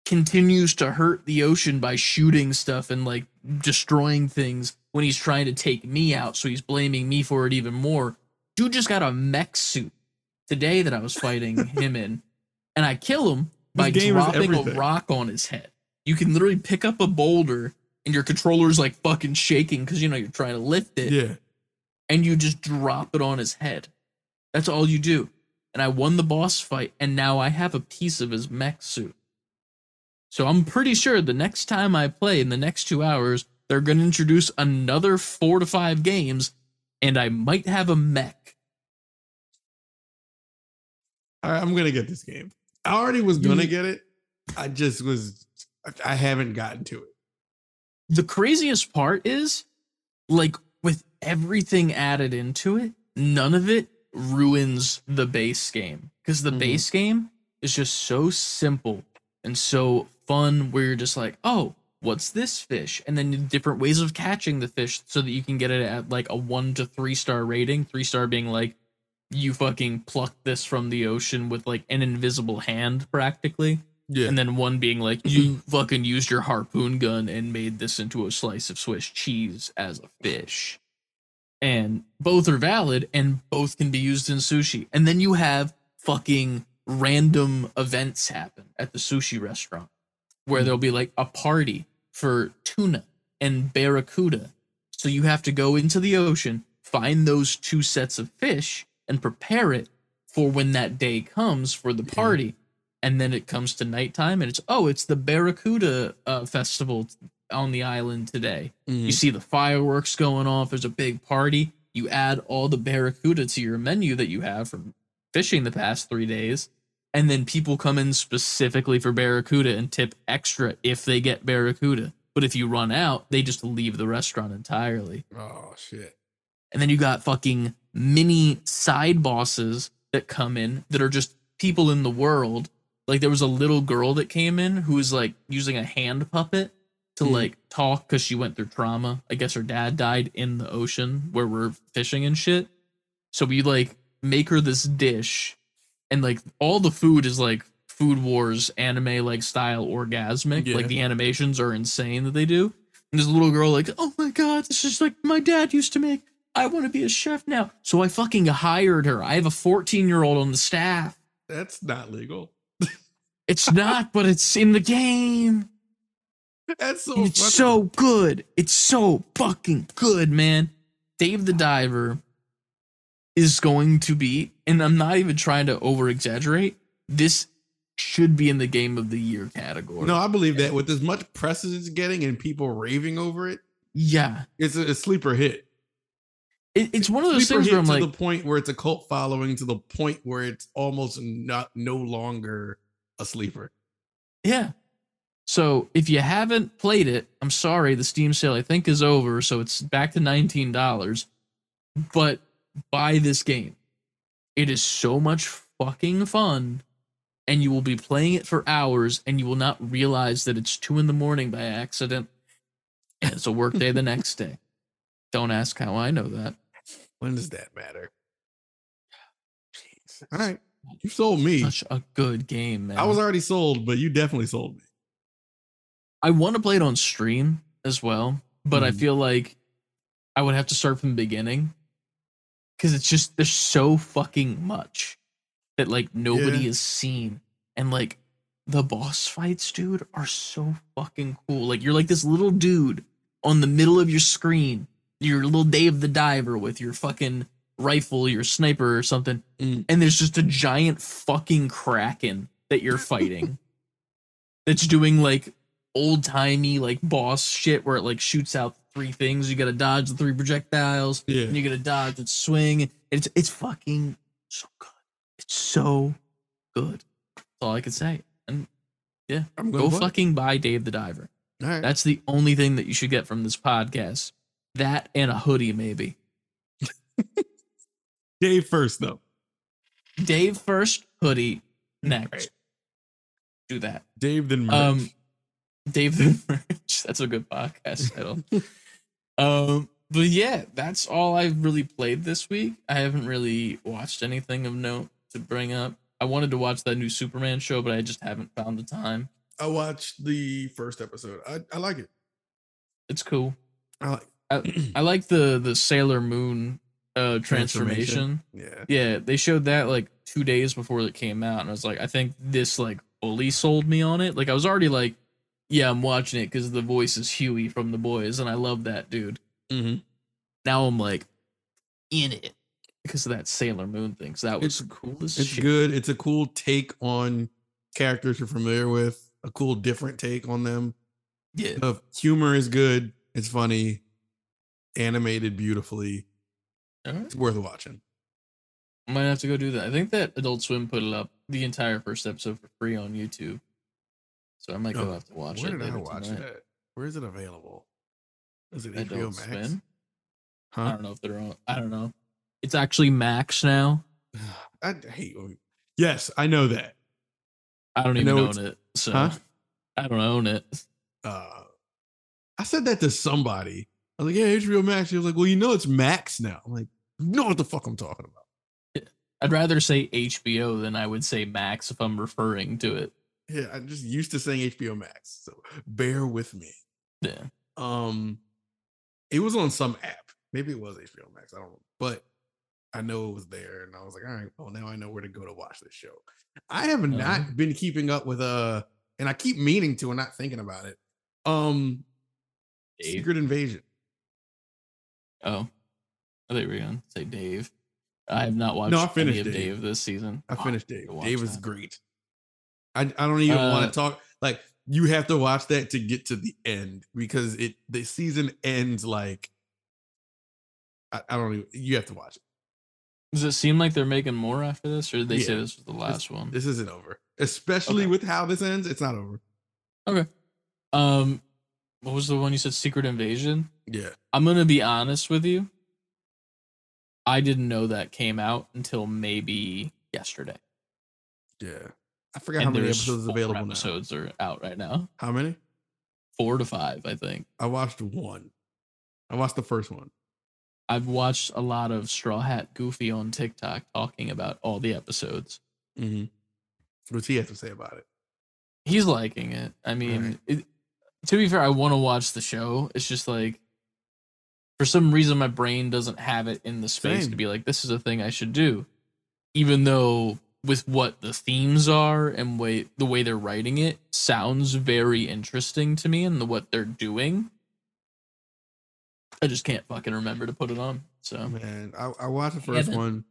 continues to hurt the ocean by shooting stuff and like destroying things when he's trying to take me out. So he's blaming me for it even more. Dude just got a mech suit today that I was fighting him in, and I kill him by This game is dropping a rock on his head. You can literally pick up a boulder and your controller's like fucking shaking because you know you're trying to lift it yeah. And you just drop it on his head. That's all you do. And I won the boss fight, and now I have a piece of his mech suit. So I'm pretty sure the next time I play in the next two hours, they're going to introduce another four to five games, and I might have a mech. Right, I'm gonna get this game. I already was gonna get it. I just was. I- haven't gotten to it. The craziest part is, like, everything added into it, none of it ruins the base game. Because the Mhm. base game is just so simple and so fun where you're just like, oh, what's this fish? And then different ways of catching the fish so that you can get it at like a one to three star rating. Three star being like you fucking plucked this from the ocean with like an invisible hand practically. Yeah. And then one being like you fucking used your harpoon gun and made this into a slice of Swiss cheese as a fish. And both are valid and both can be used in sushi. And then you have fucking random events happen at the sushi restaurant where Mm. there'll be like a party for tuna and barracuda. So you have to go into the ocean, find those two sets of fish, and prepare it for when that day comes for the Yeah. party. And then it comes to nighttime, and it's oh, it's the Barracuda uh, festival on the island today. Mhm. You see the fireworks going off. There's a big party. You add all the barracuda to your menu that you have from fishing the past three days, and then people come in specifically for barracuda and tip extra if they get barracuda. But if you run out, they just leave the restaurant entirely. Oh shit. And then you got fucking mini side bosses that come in that are just people in the world. Like there was a little girl that came in who was like using a hand puppet to Mhm. like talk because she went through trauma. I guess her dad died in the ocean where we're fishing and shit. So we like make her this dish, and like all the food is like Food Wars anime like style orgasmic. Yeah. Like the animations are insane that they do. And this little girl like, oh my god, this is like my dad used to make. I want to be a chef now. So I fucking hired her. I have a 14 year old on the staff. That's not legal. It's not, but it's in the game. That's so it's funny. so good. It's so fucking good, man. Dave the Diver is going to be, and I'm not even trying to over exaggerate, this should be in the game of the year category. No, I believe that with as much press as it's getting and people raving over it, Yeah. it's a, a sleeper hit. It, it's one of those sleeper things where I'm to like, the point where it's a cult following to the point where it's almost not no longer a sleeper. Yeah. So if you haven't played it, I'm sorry, the Steam sale I think is over, so it's back to $19. But buy this game. It is so much fucking fun, and you will be playing it for hours, and you will not realize that it's two in the morning by accident. And it's a work day the next day. Don't ask how I know that. When does that matter? All right. You sold me. Such a good game, man. I was already sold, but you definitely sold me. I want to play it on stream as well, but I Mhm. feel like I would have to start from the beginning because it's just there's so fucking much that like nobody Yeah. has seen, and like the boss fights, dude, are so fucking cool. Like you're like this little dude on the middle of your screen, your little Dave the Diver with your fucking rifle, your sniper or something, Mm. and there's just a giant fucking kraken that you're fighting. that's doing like old timey like boss shit where it like shoots out three things. You gotta dodge the three projectiles, Yeah. and you gotta dodge and swing. It's it's fucking so good. It's so good. That's all I can say. And I'm go to fucking buy Dave the Diver. All right. That's the only thing that you should get from this podcast. That and a hoodie, maybe. Dave first, though. Dave first, hoodie next. Right. Do that. Dave then merch. Um, Dave the Merch. That's a good podcast title. um, but yeah, that's all I've really played this week. I haven't really watched anything of note to bring up. I wanted to watch that new Superman show, but I just haven't found the time. I watched the first episode. I, I like it. It's cool. I like I, I like the the Sailor Moon uh transformation. Yeah. Yeah, they showed that like two days before it came out, and I was like, I think this like fully sold me on it. Like I was already like, yeah, I'm watching it because the voice is Huey from the boys, and I love that dude. Mm-hmm. Now I'm like in it because of that Sailor Moon thing. So that was It's- cool as It's shit. good. It's a cool take on characters you're familiar with. A cool, different take on them. Yeah, The humor is good. It's funny, animated beautifully. Right. It's worth watching. might have to go do that. I think that Adult Swim put it up the entire first episode for free on YouTube. So I might go Oh, have to watch Where it. did I watch tonight. that? Where is it available? Is it HBO Max? Swim. I don't know if they're on. I don't know. It's actually Max now. I hate. when- Yes, I know that. I don't I even know own it, so Huh? I don't own it. Uh, I said that to somebody. I was like, yeah, HBO Max. He was like, well, you know, it's Max now. I'm like, you know what the fuck I'm talking about. I'd rather say HBO than I would say Max if I'm referring to it. Yeah, I'm just used to saying HBO Max. So bear with me. Yeah. Um, it was on some app. Maybe it was HBO Max. I don't know, but I know it was there, and I was like, all right, well, now I know where to go to watch this show. I have Uh-huh. not been keeping up with uh, and I keep meaning to and not thinking about it. Um, Dave. Secret Invasion. Oh, I thought you were gonna say Dave. I have not watched No, I finished Dave. Dave this season. I Oh, finished Dave. Dave is that. great. I, I don't even want Uh, to talk like you have to watch that to get to the end because it the season ends like I, I don't even you have to watch it. Does it seem like they're making more after this, or did they say this was the last one? This isn't over. Especially Okay. with how this ends, it's not over. Okay. Um, what was the one you said? Secret Invasion. Yeah. I'm gonna be honest with you. I didn't know that came out until maybe yesterday. Yeah. I forgot how many episodes available Episodes are out right now. now. How many? Four to five, I think. I watched one. I watched the first one. I've watched a lot of Straw Hat Goofy on TikTok talking about all the episodes. Mm-hmm. What's he have to say about it? He's liking it. I mean, Right. it, to be fair, I want to watch the show. It's just like, for some reason, my brain doesn't have it in the space Same. to be like, this is a thing I should do. Even though, with what the themes are and way the way they're writing it, sounds very interesting to me, and the what they're doing. I just can't fucking remember to put it on. So Man, I, I watched the first then- one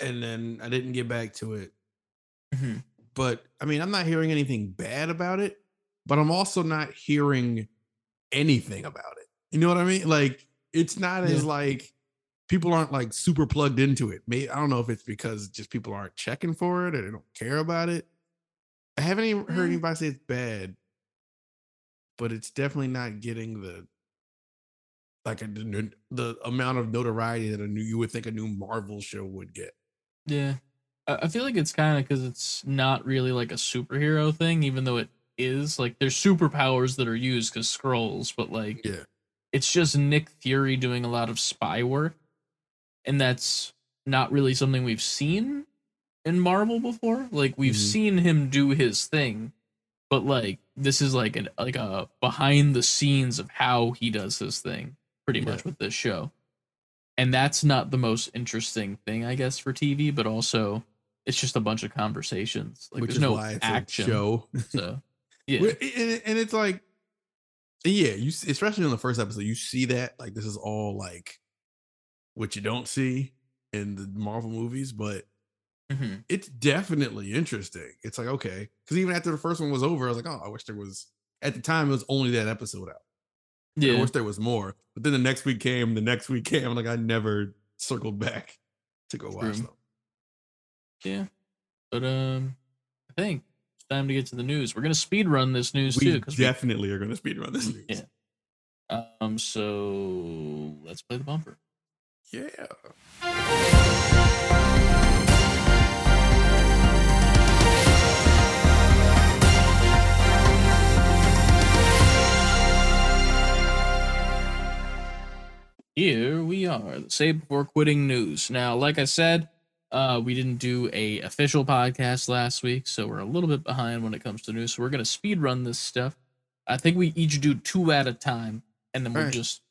and then I didn't get back to it. Mhm. But I mean, I'm not hearing anything bad about it, but I'm also not hearing anything about it. You know what I mean? Like, it's not as like people aren't like super plugged into it. Maybe I don't know if it's because just people aren't checking for it or they don't care about it. I haven't even heard Mm. anybody say it's bad, but it's definitely not getting the like a, the, the amount of notoriety that a new you would think a new Marvel show would get. Yeah. I I feel like it's kind of because it's not really like a superhero thing, even though it is. Like, there's superpowers that are used because scrolls, but like, Yeah. it's just Nick Fury doing a lot of spy work. And that's not really something we've seen in Marvel before. Like, we've Mhm. seen him do his thing, but like, this is like an like a behind the scenes of how he does his thing, pretty Yeah. much with this show and that's not the most interesting thing, I guess, for TV. But also, it's just a bunch of conversations. Like which there's no action. show. So yeah, and, it's like, yeah, you especially in the first episode, you see that like this is all like what you don't see in the Marvel movies, but Mhm. it's definitely interesting. It's like okay, because even after the first one was over, I was like, oh, I wish there was. At the time, it was only that episode out. Yeah. I wish there was more. But then the next week came, the next week came. Like I never circled back to go watch them. Yeah. But um I think it's time to get to the news. We're gonna speed run this news too, We because definitely are going to speed run this news. Yeah. um so let's play the bumper. Yeah. Here we are, the Save Before Quitting news. Now, like I said, uh, we didn't do a official podcast last week, so we're a little bit behind when it comes to news. So we're gonna speed run this stuff. I think we each do two at a time, and then we'll Alright. just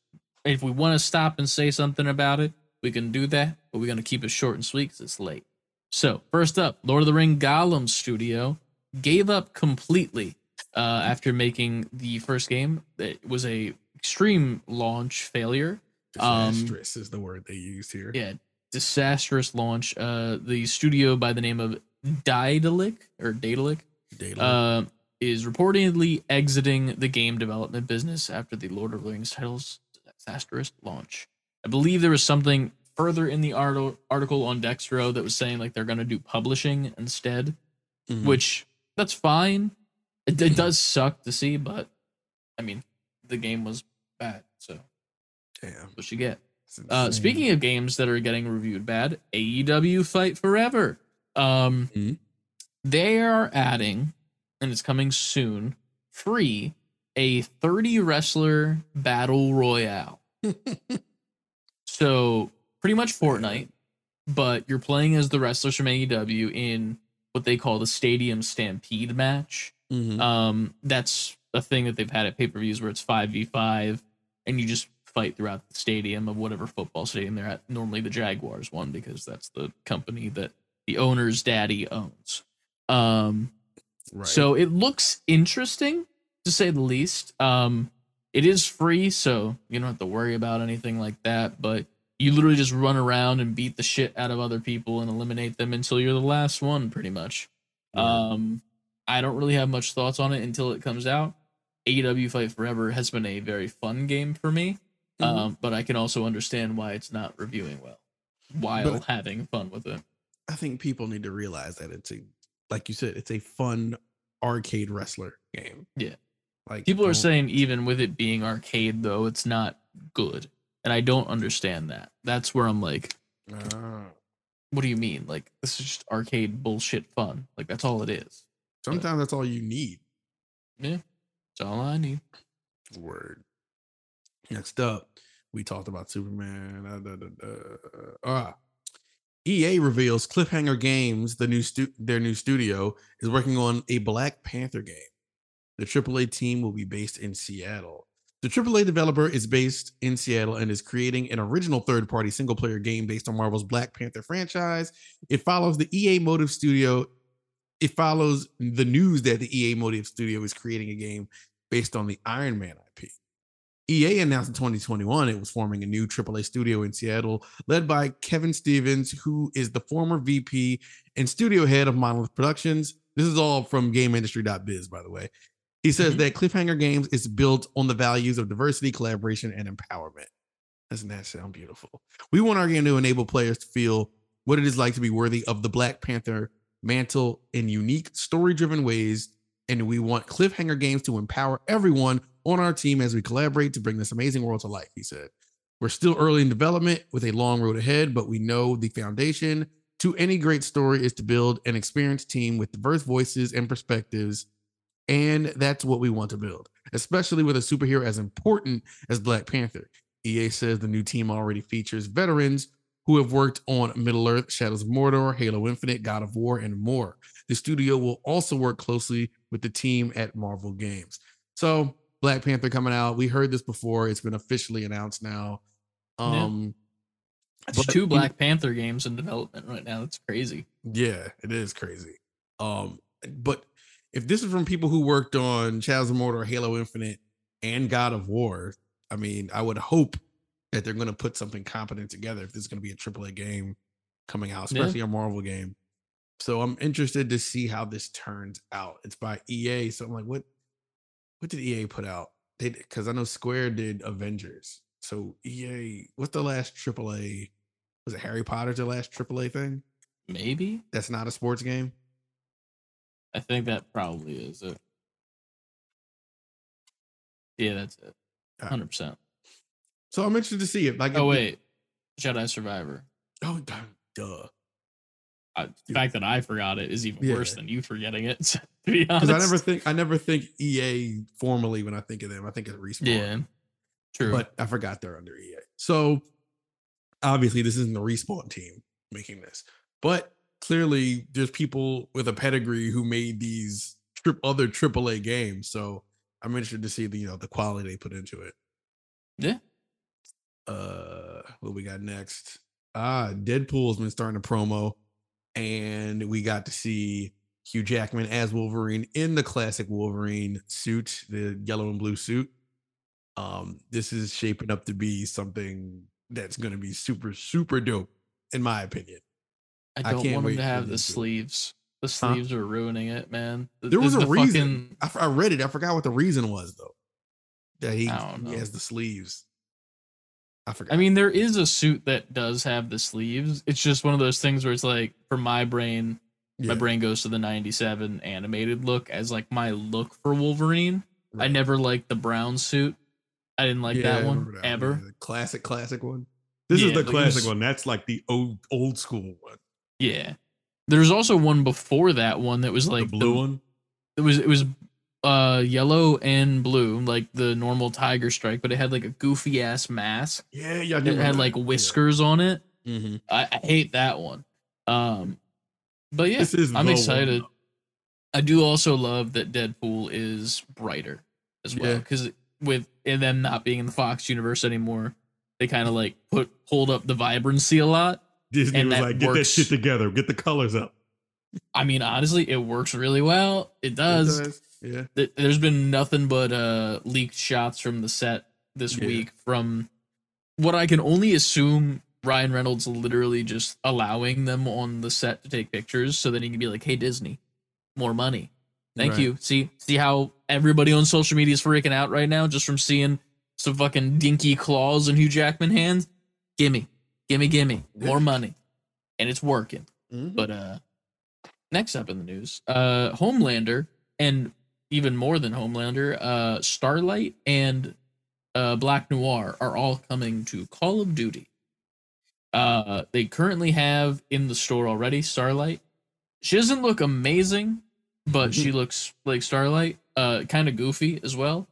if we want to stop and say something about it, we can do that. But we're gonna keep it short and sweet because it's late. So first up, Lord of the Ring Gollum Studio gave up completely uh, after making the first game. It was a extreme launch failure. Um, Disastrous is the word they used here. Yeah, disastrous launch. Uh, the studio by the name of Daedalic or Daedalic Data. uh, is reportedly exiting the game development business after the Lord of the Rings title's disastrous launch. I believe there was something further in the arti- article on Dexerto that was saying like they're going to do publishing instead, Mhm. which that's fine. It, it does suck to see, but I mean, the game was bad, so Damn. what you get. Uh, speaking of games that are getting reviewed bad, AEW Fight Forever. Um, Mhm. they are adding, and it's coming soon, free a 30 wrestler battle royale. So pretty much Fortnite, but you're playing as the wrestlers from AEW in what they call the Stadium Stampede match. Mhm. Um, that's a thing that they've had at pay per views where it's five v five, and you just fight throughout the stadium of whatever football stadium they're at. Normally the Jaguars one because that's the company that the owner's daddy owns. Um, right. so it looks interesting to say the least. Um, it is free, so you don't have to worry about anything like that. But you literally just run around and beat the shit out of other people and eliminate them until you're the last one, pretty much. Um, I don't really have much thoughts on it until it comes out. AEW Fight Forever has been a very fun game for me, Mhm. um, but I can also understand why it's not reviewing well while But- having fun with it. I think people need to realize that it's a, like you said, it's a fun arcade wrestler game. Yeah. Like People are saying even with it being arcade though, it's not good. And I don't understand that. That's where I'm like, Ah. what do you mean? Like this is just arcade bullshit fun. Like that's all it is. sometimes that's all you need. Yeah. That's all I need. Word. Next up, we talked about Superman. uh, da, da, da. Ah. EA reveals Cliffhanger Games, the new stu- their new studio, is working on a Black Panther game. The AAA team will be based in Seattle. The AAA developer is based in Seattle and is creating an original third-party single-player game based on Marvel's Black Panther franchise. It follows the EA Motive Studio. It follows the news that the EA Motive Studio is creating a game based on the Iron Man IP. EA announced in 2021 it was forming a new AAA studio in Seattle, led by Kevin Stevens, who is the former VP and studio head of Monolith Productions. This is all from GameIndustry.biz, by the way. He says Mhm. that Cliffhanger Games is built on the values of diversity, collaboration, and empowerment. Doesn't that sound beautiful? We want our game to enable players to feel what it is like to be worthy of the Black Panther mantle in unique, story driven ways. And we want Cliffhanger Games to empower everyone on our team as we collaborate to bring this amazing world to life, he said. We're still early in development with a long road ahead, but we know the foundation to any great story is to build an experienced team with diverse voices and perspectives. And that's what we want to build, especially with a superhero as important as Black Panther. EA says the new team already features veterans who have worked on Middle Earth, Shadows of Mordor, Halo Infinite, God of War, and more. The studio will also work closely with the team at Marvel Games. So, Black Panther coming out. We heard this before. It's been officially announced now. Yeah. Um, It's But two Black Panther games in development right now. That's crazy. Yeah, it is crazy. Um, but if this is from people who worked on Shadows of Mordor, Halo Infinite, and God of War, I mean, I would hope that they're going to put something competent together if this is going to be a AAA game coming out, Yeah. especially a Marvel game. So I'm interested to see how this turns out. It's by EA, so I'm like, what? What did EA put out? They because I know Square did Avengers. So EA, what's the last AAA? Was it Harry Potter? The last AAA thing? Maybe. That's not a sports game. I think that probably is it. Yeah, that's it. Hundred percent. So I'm interested to see it. Like, Oh wait, Jedi Survivor. oh, duh. Uh, the fact that I forgot it is even worse than you forgetting it. to be honest. I never think I never think EA formally when I think of them. I think it's respawn. Yeah. True. but I forgot they're under EA. So obviously, this isn't the respawn team making this, but clearly, there's people with a pedigree who made these trip other AAA games. So I'm interested to see the you know the quality they put into it. yeah. uh what we got next ah deadpool's been starting a promo and we got to see hugh jackman as wolverine in the classic wolverine suit the yellow and blue suit um this is shaping up to be something that's going to be super super dope in my opinion I I don't can't want him to have the sleeves. The Huh? sleeves are ruining it, man. The- there was a the reason fucking- I, I read it i forgot what the reason was though that he, he has the sleeves i forgot I mean, there is a suit that does have the sleeves. It's just one of those things where it's like, for my brain, my brain goes to the 97 animated look as like my look for Wolverine. I never liked the brown suit. I didn't like Yeah, that one that ever. yeah, the classic, classic one. This Yeah, is the classic was- one. That's like the old old school one. Yeah. There's also one before that one that was like the blue one. It was it was uh yellow and blue, like the normal tiger strike, but it had like a goofy ass mask. Yeah, yeah. It had like whiskers on it. hmm I, I hate that one. Um, but yeah, This is I'm excited. one. I do also love that Deadpool is brighter as well Yeah. because with and them not being in the Fox universe anymore, they kind of like put pulled up the vibrancy a lot. Disney And was like, get that shit together, get the colors up. I mean, honestly, it works really well. It It does. does. Yeah. There's been nothing but uh leaked shots from the set this Yeah. week from what I can only assume Ryan Reynolds literally just allowing them on the set to take pictures so that he can be like, "Hey Disney, more money." Thank Right. you. See, see how everybody on social media is freaking out right now just from seeing some fucking dinky claws and Hugh Jackman hands. Gimme, gimme, gimme, more money, and it's working. Mhm. But uh next up in the news, uh Homelander and even more than Homelander, uh Starlight and uh Black Noir are all coming to Call of Duty. Uh they currently have in the store already Starlight. She doesn't look amazing, but she looks like Starlight. Uh kind of goofy as well.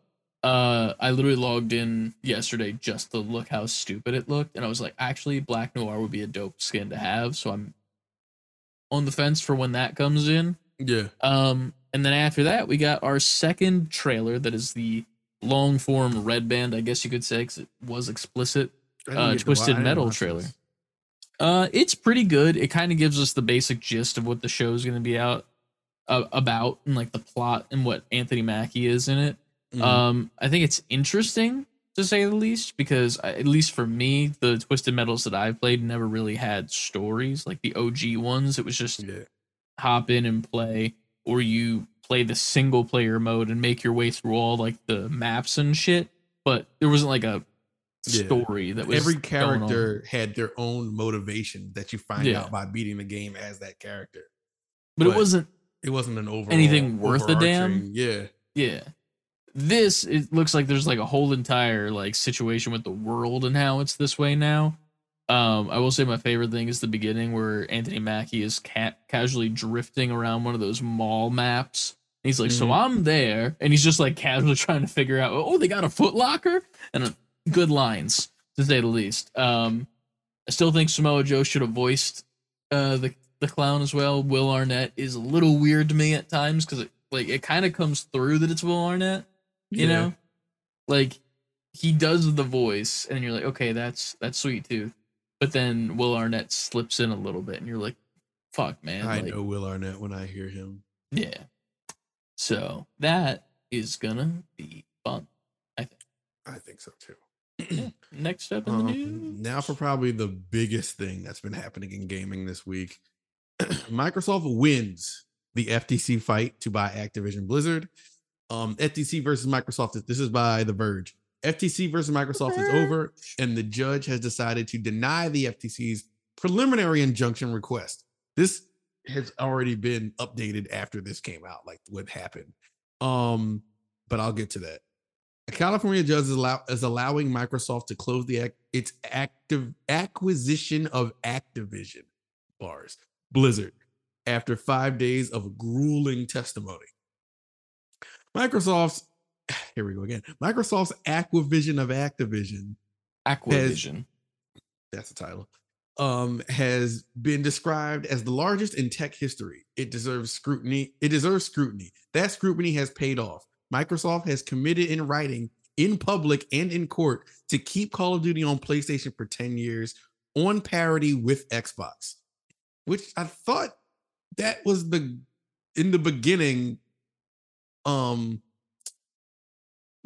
Uh I literally logged in yesterday just to look how stupid it looked and I was like actually Black Noir would be a dope skin to have, so I'm on the fence for when that comes in. yeah. Um, and then after that, we got our second trailer that is the long form red band, I guess you could say, because it was explicit. Uh, Twisted wa- I didn't Metal trailer. this. Uh, it's pretty good. It kind of gives us the basic gist of what the show is going to be out uh, about and like the plot and what Anthony Mackie is in it. Mhm. Um, I think it's interesting to say the least because I, at least for me, the Twisted Metals that I've played never really had stories like the OG ones. It was just yeah. hop in and play, or you play the single player mode and make your way through all like the maps and shit. But there wasn't like a Yeah. story that was Every character had their own motivation that you find Yeah. out by beating the game as that character. but it wasn't. It wasn't an overall Anything worth a damn? Yeah. Yeah, this it looks like there's like a whole entire like situation with the world and how it's this way now. Um, I will say my favorite thing is the beginning where Anthony Mackie is ca- casually drifting around one of those mall maps. And He's like, "So Mhm. I'm there," and he's just like casually trying to figure out, "Oh, they got a Foot Locker," and uh, good lines to say the least. Um, I still think Samoa Joe should have voiced uh, the the clown as well. Will Arnett is a little weird to me at times because it like it kind of comes through that it's Will Arnett you Yeah. know like he does the voice and you're like okay that's that's sweet too but then will arnett slips in a little bit and you're like fuck man I like, know Will Arnett when I hear him. yeah so that is gonna be fun I think I think so too. next up in the Um, news now for probably the biggest thing that's been happening in gaming this week. Microsoft wins the FTC fight to buy Activision Blizzard. Um, FTC versus Microsoft. This is by The Verge. FTC versus Microsoft is over, and the judge has decided to deny the FTC's preliminary injunction request. This has already been updated after this came out, like what happened. Um, but I'll get to that. A California judge is, allow- is allowing Microsoft to close the ac- its active acquisition of Activision bars Blizzard after five days of grueling testimony. Microsoft's here we go again. Microsoft's acquisition of Activision Acquivision that's the title. Um has been described as the largest in tech history. It deserves scrutiny it deserves scrutiny. That scrutiny has paid off. Microsoft has committed in writing in public and in court to keep call of duty on playstation for 10 years on parity with xbox which i thought that was the in the beginning um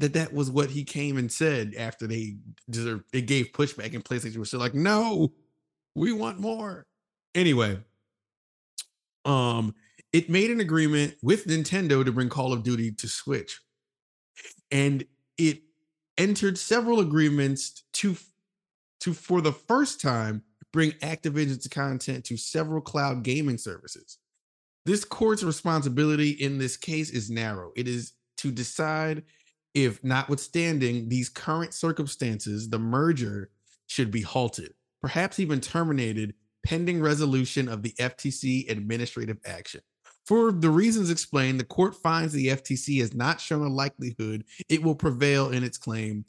that that was what he came and said after they deserved it gave pushback and PlayStation was still like, no, we want more. Anyway, um, it made an agreement with Nintendo to bring Call of Duty to Switch, and it entered several agreements to to for the first time bring Activision's content to several cloud gaming services. This court's responsibility in this case is narrow. It is to decide if, notwithstanding these current circumstances, the merger should be halted, perhaps even terminated, pending resolution of the FTC administrative action. For the reasons explained, the court finds the FTC has not shown a likelihood it will prevail in its claim.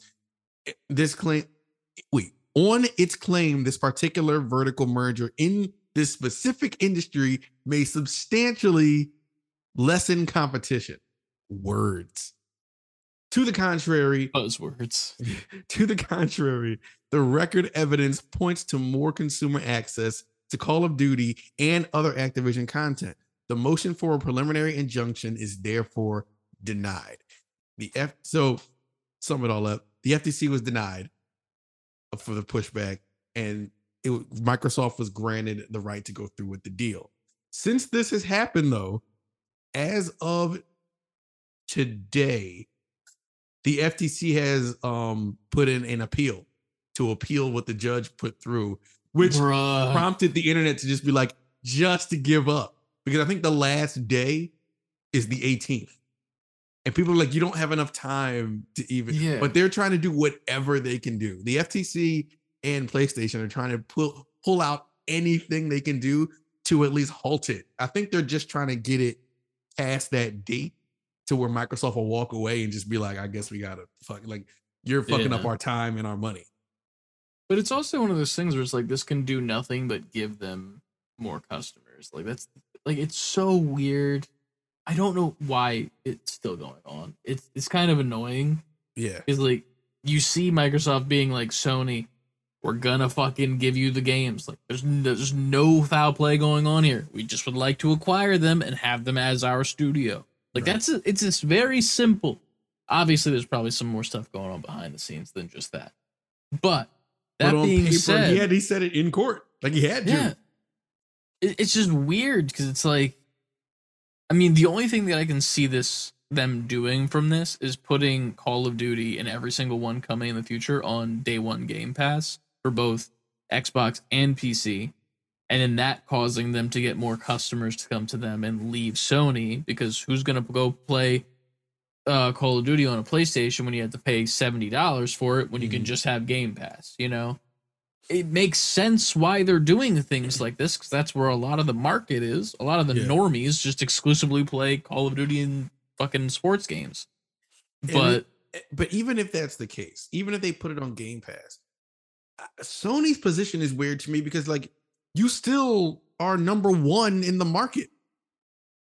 Eh, This claim, wait, on its claim, this particular vertical merger in this specific industry may substantially lessen competition. Words. To the contrary, Buzzwords. to the contrary, the record evidence points to more consumer access to Call of Duty and other Activision content. The motion for a preliminary injunction is therefore denied. The F so sum it all up. The FTC was denied uh, for the pushback, and it Microsoft was granted the right to go through with the deal. Since this has happened, though, as of today, the FTC has um put in an appeal to appeal what the judge put through, which Bruh. prompted the internet to just be like, just to give up. Because I think the last day is the 18th. And people are like, you don't have enough time to even, Yeah. but they're trying to do whatever they can do. The FTC and PlayStation are trying to pull pull out anything they can do to at least halt it. I think they're just trying to get it past that date to where Microsoft will walk away and just be like, I guess we gotta fuck like you're fucking up our time and our money. But it's also one of those things where it's like this can do nothing but give them more customers. Like that's like it's so weird. I don't know why it's still going on. It's it's kind of annoying Yeah. because like you see Microsoft being like Sony, we're gonna fucking give you the games. Like there's no, there's no foul play going on here. We just would like to acquire them and have them as our studio. Like Right. that's a, it's just very simple. Obviously, there's probably some more stuff going on behind the scenes than just that. But that but being paper, said, he had he said it in court. Like he had to. yeah, it, it's just weird because it's like, I mean, the only thing that I can see this them doing from this is putting Call of Duty and every single one coming in the future on day one Game Pass for both Xbox and PC. And then that causing them to get more customers to come to them and leave Sony because who's gonna go play uh, Call of Duty on a PlayStation when you have to pay seventy dollars for it when you can Mhm. just have Game Pass? You know, it makes sense why they're doing things like this because that's where a lot of the market is. A lot of the Yeah. normies just exclusively play Call of Duty and fucking sports games. But it- eh, but even if that's the case, even if they put it on Game Pass, Sony's position is weird to me because like you still are number one in the market.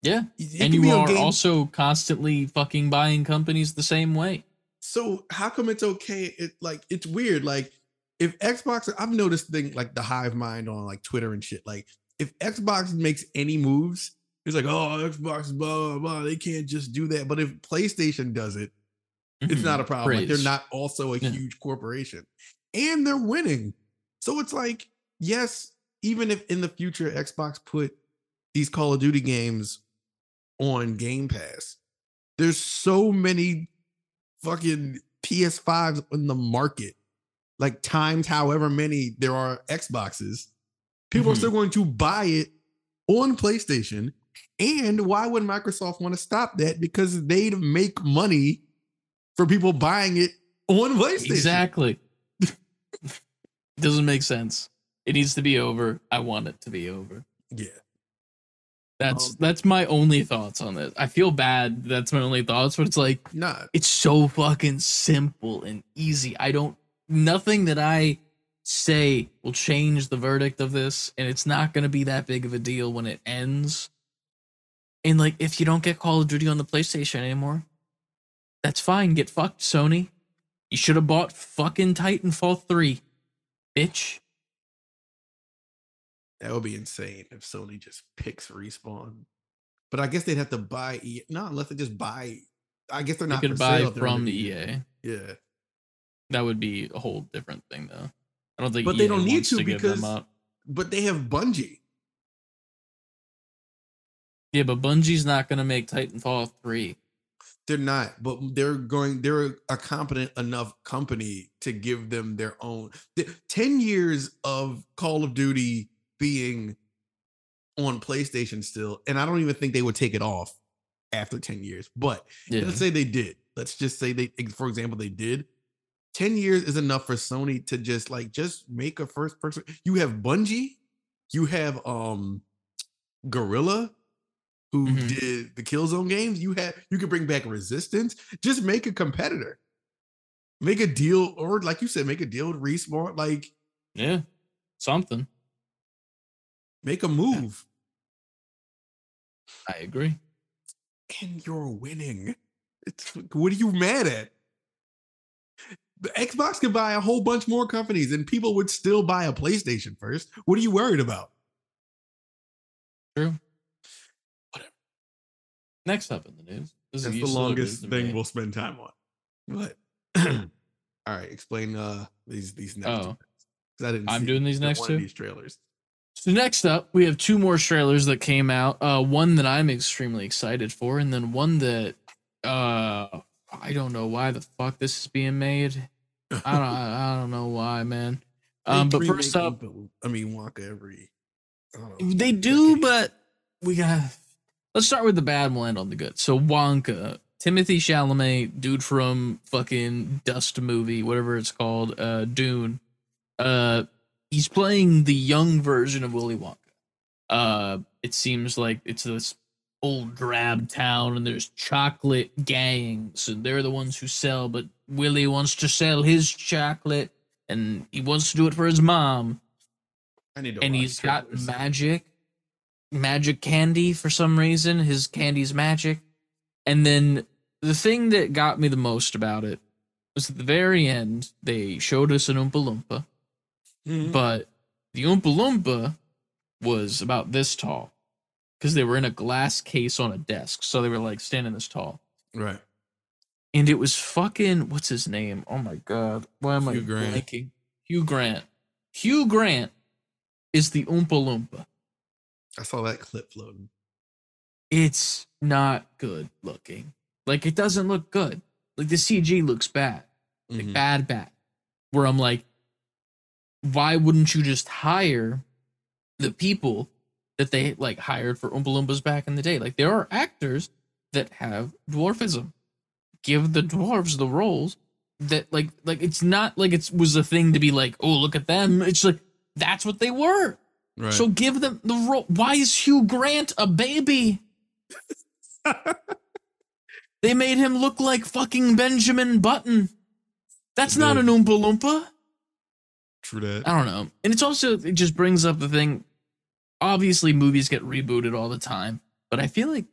yeah, It and you are Game- also constantly fucking buying companies the same way. so how come it's okay? It like it's weird. Like if Xbox, I've noticed thing like the hive mind on like Twitter and shit. Like if Xbox makes any moves, it's like oh Xbox blah blah blah. They can't just do that. But if PlayStation does it, it's Mhm. not a problem. Like they're not also a Yeah. huge corporation, and they're winning. So it's like yes, even if in the future Xbox put these Call of Duty games on Game Pass, there's so many fucking PS5s in the market, like times however many there are Xboxes. People are Mhm. still going to buy it on PlayStation. And why would Microsoft want to stop that? Because they'd make money for people buying it on PlayStation. Exactly. Doesn't make sense. It needs to be over. I want it to be over. Yeah. That's Um, that's my only thoughts on this. I feel bad. That's my only thoughts, but it's like Nah. it's so fucking simple and easy. I don't nothing that I say will change the verdict of this, and it's not gonna be that big of a deal when it ends. And like, if you don't get Call of Duty on the PlayStation anymore, that's fine. Get fucked, Sony. You should have bought fucking Titanfall 3. Bitch. That would be insane if Sony just picks respawn. But I guess they'd have to buy E. No, unless they just buy. I guess they're not could for buy sale, from EA. Yeah. That would be a whole different thing though. I don't think But they don't need to give because- But they have Bungie. Yeah, but Bungie's not gonna make Titanfall 3. They're not, but they're going. They're a competent enough company to give them their own. the- Ten years of Call of Duty being on PlayStation still, and I don't even think they would take it off after ten years. But Yeah. let's say they did. Let's just say they, for example, they did. Ten years is enough for Sony to just like just make a first person. You have Bungie, you have um Guerrilla, who Mhm. did the Killzone games. You had you could bring back Resistance. Just make a competitor. Make a deal, or like you said, make a deal with Respawn. Like Yeah, something. make a move, I agree. and you're winning. It's what are you mad at? The Xbox could buy a whole bunch more companies, and people would still buy a PlayStation first. What are you worried about? True. Next up in the news. This is That's the longest thing we'll spend time on. But all right, explain uh these these next. Oh. two I didn't. I'm doing these next two? These trailers. So next up, we have two more trailers that came out. Uh, one that I'm extremely excited for, and then one that uh, I don't know why the fuck this is being made. I don't, I, I don't know why, man. Um, but first up, I mean Wonka every. I don't know. they do, but we got. Let's start with the bad. We'll end on the good. So Wonka, Timothy Chalamet, dude from fucking Dust movie, whatever it's called, uh, Dune. Uh, he's playing the young version of Willy Wonka. Uh, it seems like it's this old drab town, and there's chocolate gangs, and they're the ones who sell. But Willy wants to sell his chocolate, and he wants to do it for his mom I need to. and he's got magic magic candy for some reason. His candy's magic. And then the thing that got me the most about it was at the very end they showed us an oompa loompa. Mhm. but the oompa loompa was about this tall because they were in a glass case on a desk. So they were like standing this tall. Right. and it was fucking what's his name? Oh my god. Why am Hugh i Grant. blanking? Hugh grant. Hugh grant is the oompa loompa I saw that clip floating. it's not good looking. Like it doesn't look good. Like the CG looks bad. Like Mhm. bad, bad. Where I'm like, why wouldn't you just hire the people that they like hired for Oompa Loompas back in the day? Like there are actors that have dwarfism. Give the dwarves the roles that like like it's not like it was a thing to be like, oh look at them. It's like that's what they were. Right. So give them the role. Why is Hugh Grant a baby? They made him look like fucking Benjamin Button. That's not an Oompa Loompa. True that. I don't know. And it's also, it just brings up the thing. Obviously, movies get rebooted all the time, but I feel like,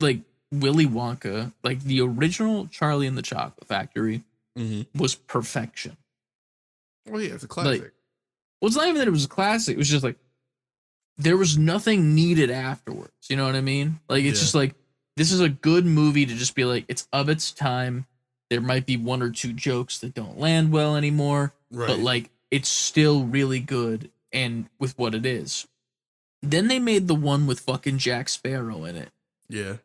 like Willy Wonka, like the original Charlie and the Chocolate Factory hmm was perfection. Oh yeah, it's a classic. Well, it's not even that it was a classic. It was just like there was nothing needed afterwards. You know what I mean? Like it's Yeah. just like this is a good movie to just be like it's of its time. There might be one or two jokes that don't land well anymore, right. but like it's still really good and with what it is. Then they made the one with fucking Jack Sparrow in it, yeah,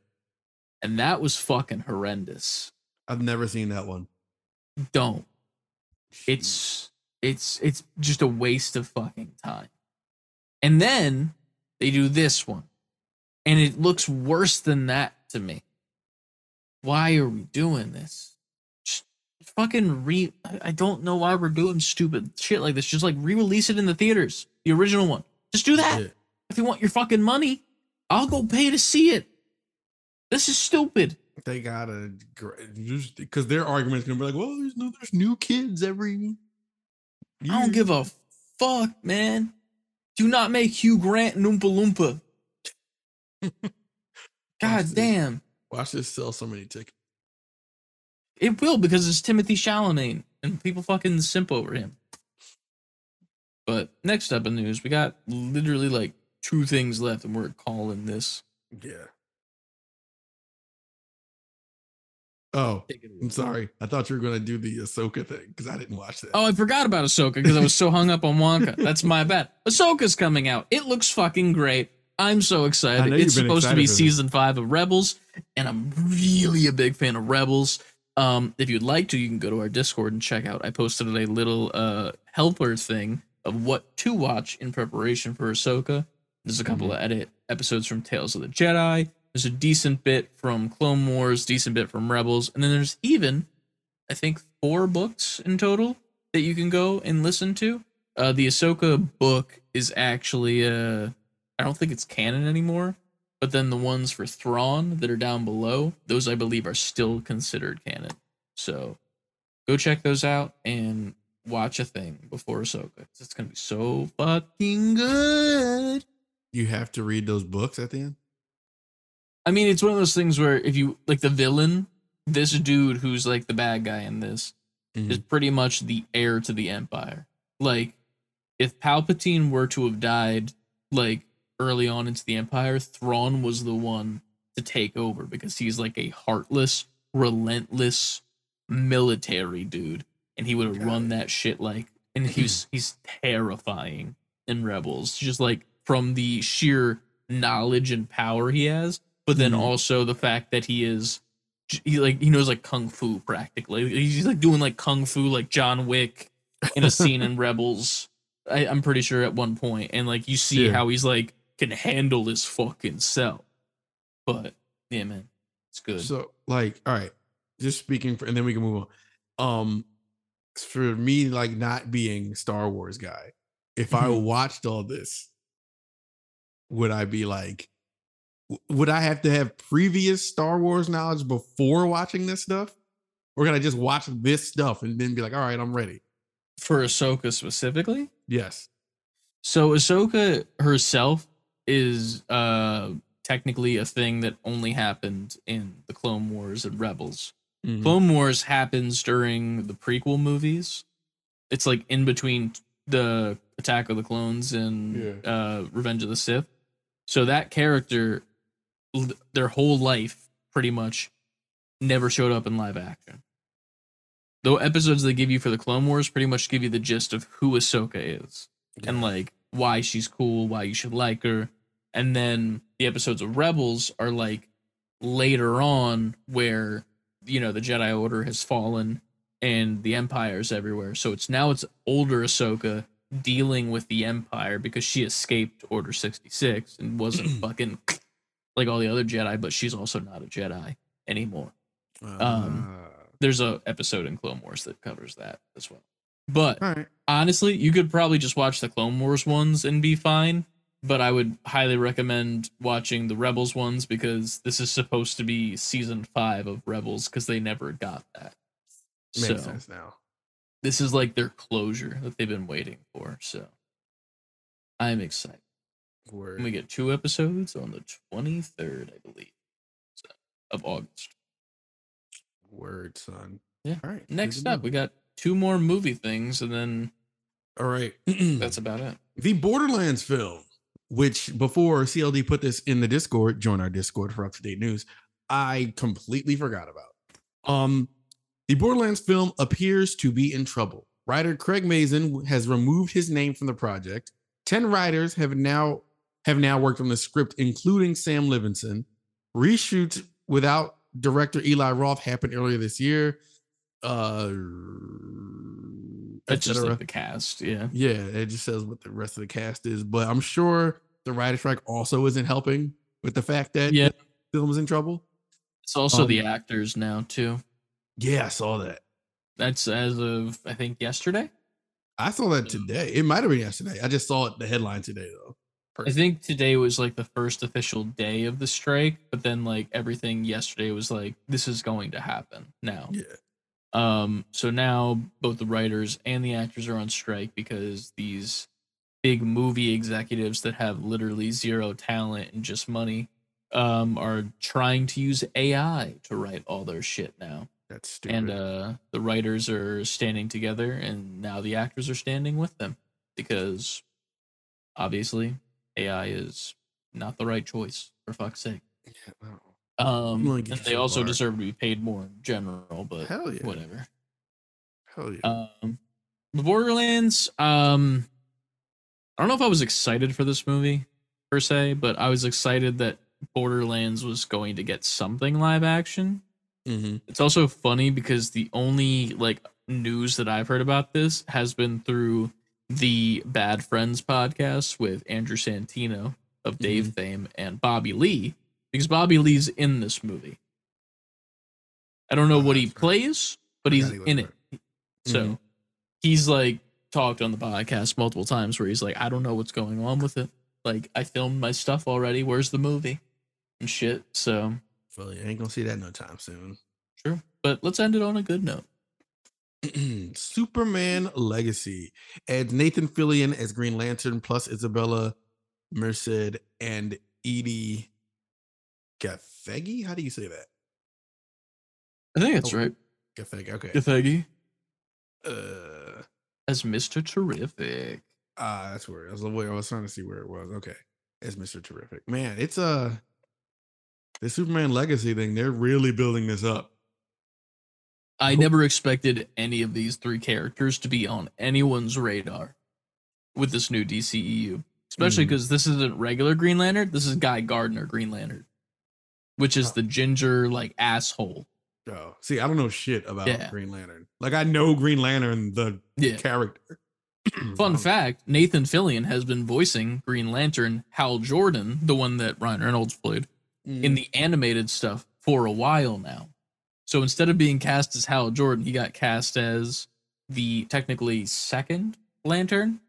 and that was fucking horrendous. I've never seen that one. Don't. it's it's it's just a waste of fucking time. And then they do this one. And it looks worse than that to me. Why are we doing this? Just fucking re I- don't know why we're doing stupid shit like this. Just like re-release it in the theaters. The original one. Just do that. Yeah. If you want your fucking money, I'll go pay to see it. This is stupid. They gotta because their argument is gonna be like, well, there's no, there's new kids every. I don't give a fuck, man. Do not make Hugh Grant an Oompa Loompa. God this. damn. Watch this sell so many tickets. It will because it's Timothy Chalamet and people fucking simp over him. But next up in news, we got literally like two things left and we're calling this. Yeah. Oh, I'm sorry. I thought you were gonna do the Ahsoka thing because I didn't watch that. Oh, I forgot about Ahsoka because I was so hung up on Wonka. That's my bad. Ahsoka's coming out. It looks fucking great. I'm so excited. It's supposed to be excited season five of Rebels, and I'm really a big fan of Rebels. Um, if you'd like to, you can go to our Discord and check out. I posted a little uh helper thing of what to watch in preparation for Ahsoka. There's a couple Mhm. of edit episodes from Tales of the Jedi. There's a decent bit from Clone Wars, decent bit from Rebels, and then there's even, I think, four books in total that you can go and listen to. Uh, the Ahsoka book is actually, uh, I don't think it's canon anymore, But then the ones for Thrawn that are down below, those I believe are still considered canon. So go check those out and watch a thing before Ahsoka. It's gonna be so fucking good. You have to read those books at the end. I mean, it's one of those things where if you like the villain, this dude who's like the bad guy in this Mhm. is pretty much the heir to the empire. Like, if Palpatine were to have died like early on into the empire, Thrawn was the one to take over because he's like a heartless, relentless military dude, and he would have run that shit like, and he's he's terrifying in Rebels, just like from the sheer knowledge and power he has, but then Mhm. also the fact that he is he like he knows like kung fu practically. He's like doing like kung fu like John Wick in a scene in Rebels. I, I'm pretty sure at one point, and like you see Yeah. how he's like can handle his fucking self. But yeah, man, it's good. So, like, all right, just speaking for, and then we can move on. Um, for me, like, not being Star Wars guy, if I Mhm. watched all this, would I be like, would I have to have previous Star Wars knowledge before watching this stuff? Or can I just watch this stuff and then be like, all right, I'm ready? For Ahsoka specifically, Yes. so Ahsoka herself is uh technically a thing that only happened in the Clone Wars and Rebels. Mhm. Clone Wars happens during the prequel movies. It's like in between the Attack of the Clones and uh, Revenge of the Sith. So that character, their whole life, pretty much, never showed up in live action. The episodes they give you for the Clone Wars pretty much give you the gist of who Ahsoka is and like why she's cool, why you should like her. And then the episodes of Rebels are like later on where you know the Jedi Order has fallen and the Empire's everywhere. So it's now it's older Ahsoka dealing with the Empire because she escaped Order 66 and wasn't fucking like all the other Jedi, but she's also not a Jedi anymore um, Ah. there's a episode in Clone Wars that covers that as well. But all right. honestly, you could probably just watch the Clone Wars ones and be fine. But I would highly recommend watching the Rebels ones because this is supposed to be season five of Rebels because they never got that. Makes so sense now. this is like their closure that they've been waiting for. So I'm excited. Word. And we get two episodes on the 23rd, I believe, so, of August. Word, son. Yeah. All right. Next up, we got two more movie things, and then All right. that's about it. the Borderlands film, which before CLD put this in the Discord, join our Discord for up to date news. I completely forgot about. Um, the Borderlands film appears to be in trouble. Writer Craig Mazin has removed his name from the project. Ten writers have now have now worked on the script, including Sam Levinson. Reshoots without director Eli Roth happened earlier this year. Uh, That's just etc. like the cast, yeah. Yeah, it just says what the rest of the cast is, but I'm sure the writer strike also isn't helping with the fact that Yeah. the film is in trouble. It's also the Um, actors now too. Yeah, I saw that. That's as of I think yesterday. I saw that today. It might have been yesterday. I just saw it the headline today though. I think today was like the first official day of the strike, but then like everything yesterday was like this is going to happen now. Yeah. Um, so now both the writers and the actors are on strike because these big movie executives that have literally zero talent and just money um, are trying to use AI to write all their shit now. That's stupid. And uh, the writers are standing together, and now the actors are standing with them because obviously AI is not the right choice for fuck's sake. Yeah. Um, and they so also far. deserve to be paid more in general, but Hell yeah. whatever. Hell yeah. Um, the Borderlands. Um, I don't know if I was excited for this movie per se, but I was excited that Borderlands was going to get something live action. mm-hmm. It's also funny because the only like news that I've heard about this has been through the Bad Friends podcast with Andrew Santino of Dave fame and Bobby Lee because Bobby Lee's in this movie. I don't know Oh, what he right. plays, but he's he in it. So Mhm. he's like talked on the podcast multiple times where he's like, I don't know what's going on with it. Like I filmed my stuff already. Where's the movie? and shit. So Well, you ain't gonna see that no time soon. true. But let's end it on a good note. Superman Legacy adds Nathan Fillion as Green Lantern plus Isabella Merced and Edi Gathegi. How do you say that? I think that's Oh, right. Gathegi. Okay. Gathegi Uh, as Mr. Terrific. ah, that's where I was. wait, I was trying to see where it was. Okay, as Mister Terrific. Man, it's a the Superman Legacy thing. They're really building this up. I never expected any of these three characters to be on anyone's radar with this new DCEU, especially because this isn't regular Green Lantern. This is Guy Gardner Green Lantern, which is the ginger like asshole. Oh, see, I don't know shit about Yeah. Green Lantern. Like I know Green Lantern, the Yeah. character. Fun fact: Nathan Fillion has been voicing Green Lantern Hal Jordan, the one that Ryan Reynolds played, mm, in the animated stuff for a while now. So instead of being cast as Hal Jordan, he got cast as the technically second Lantern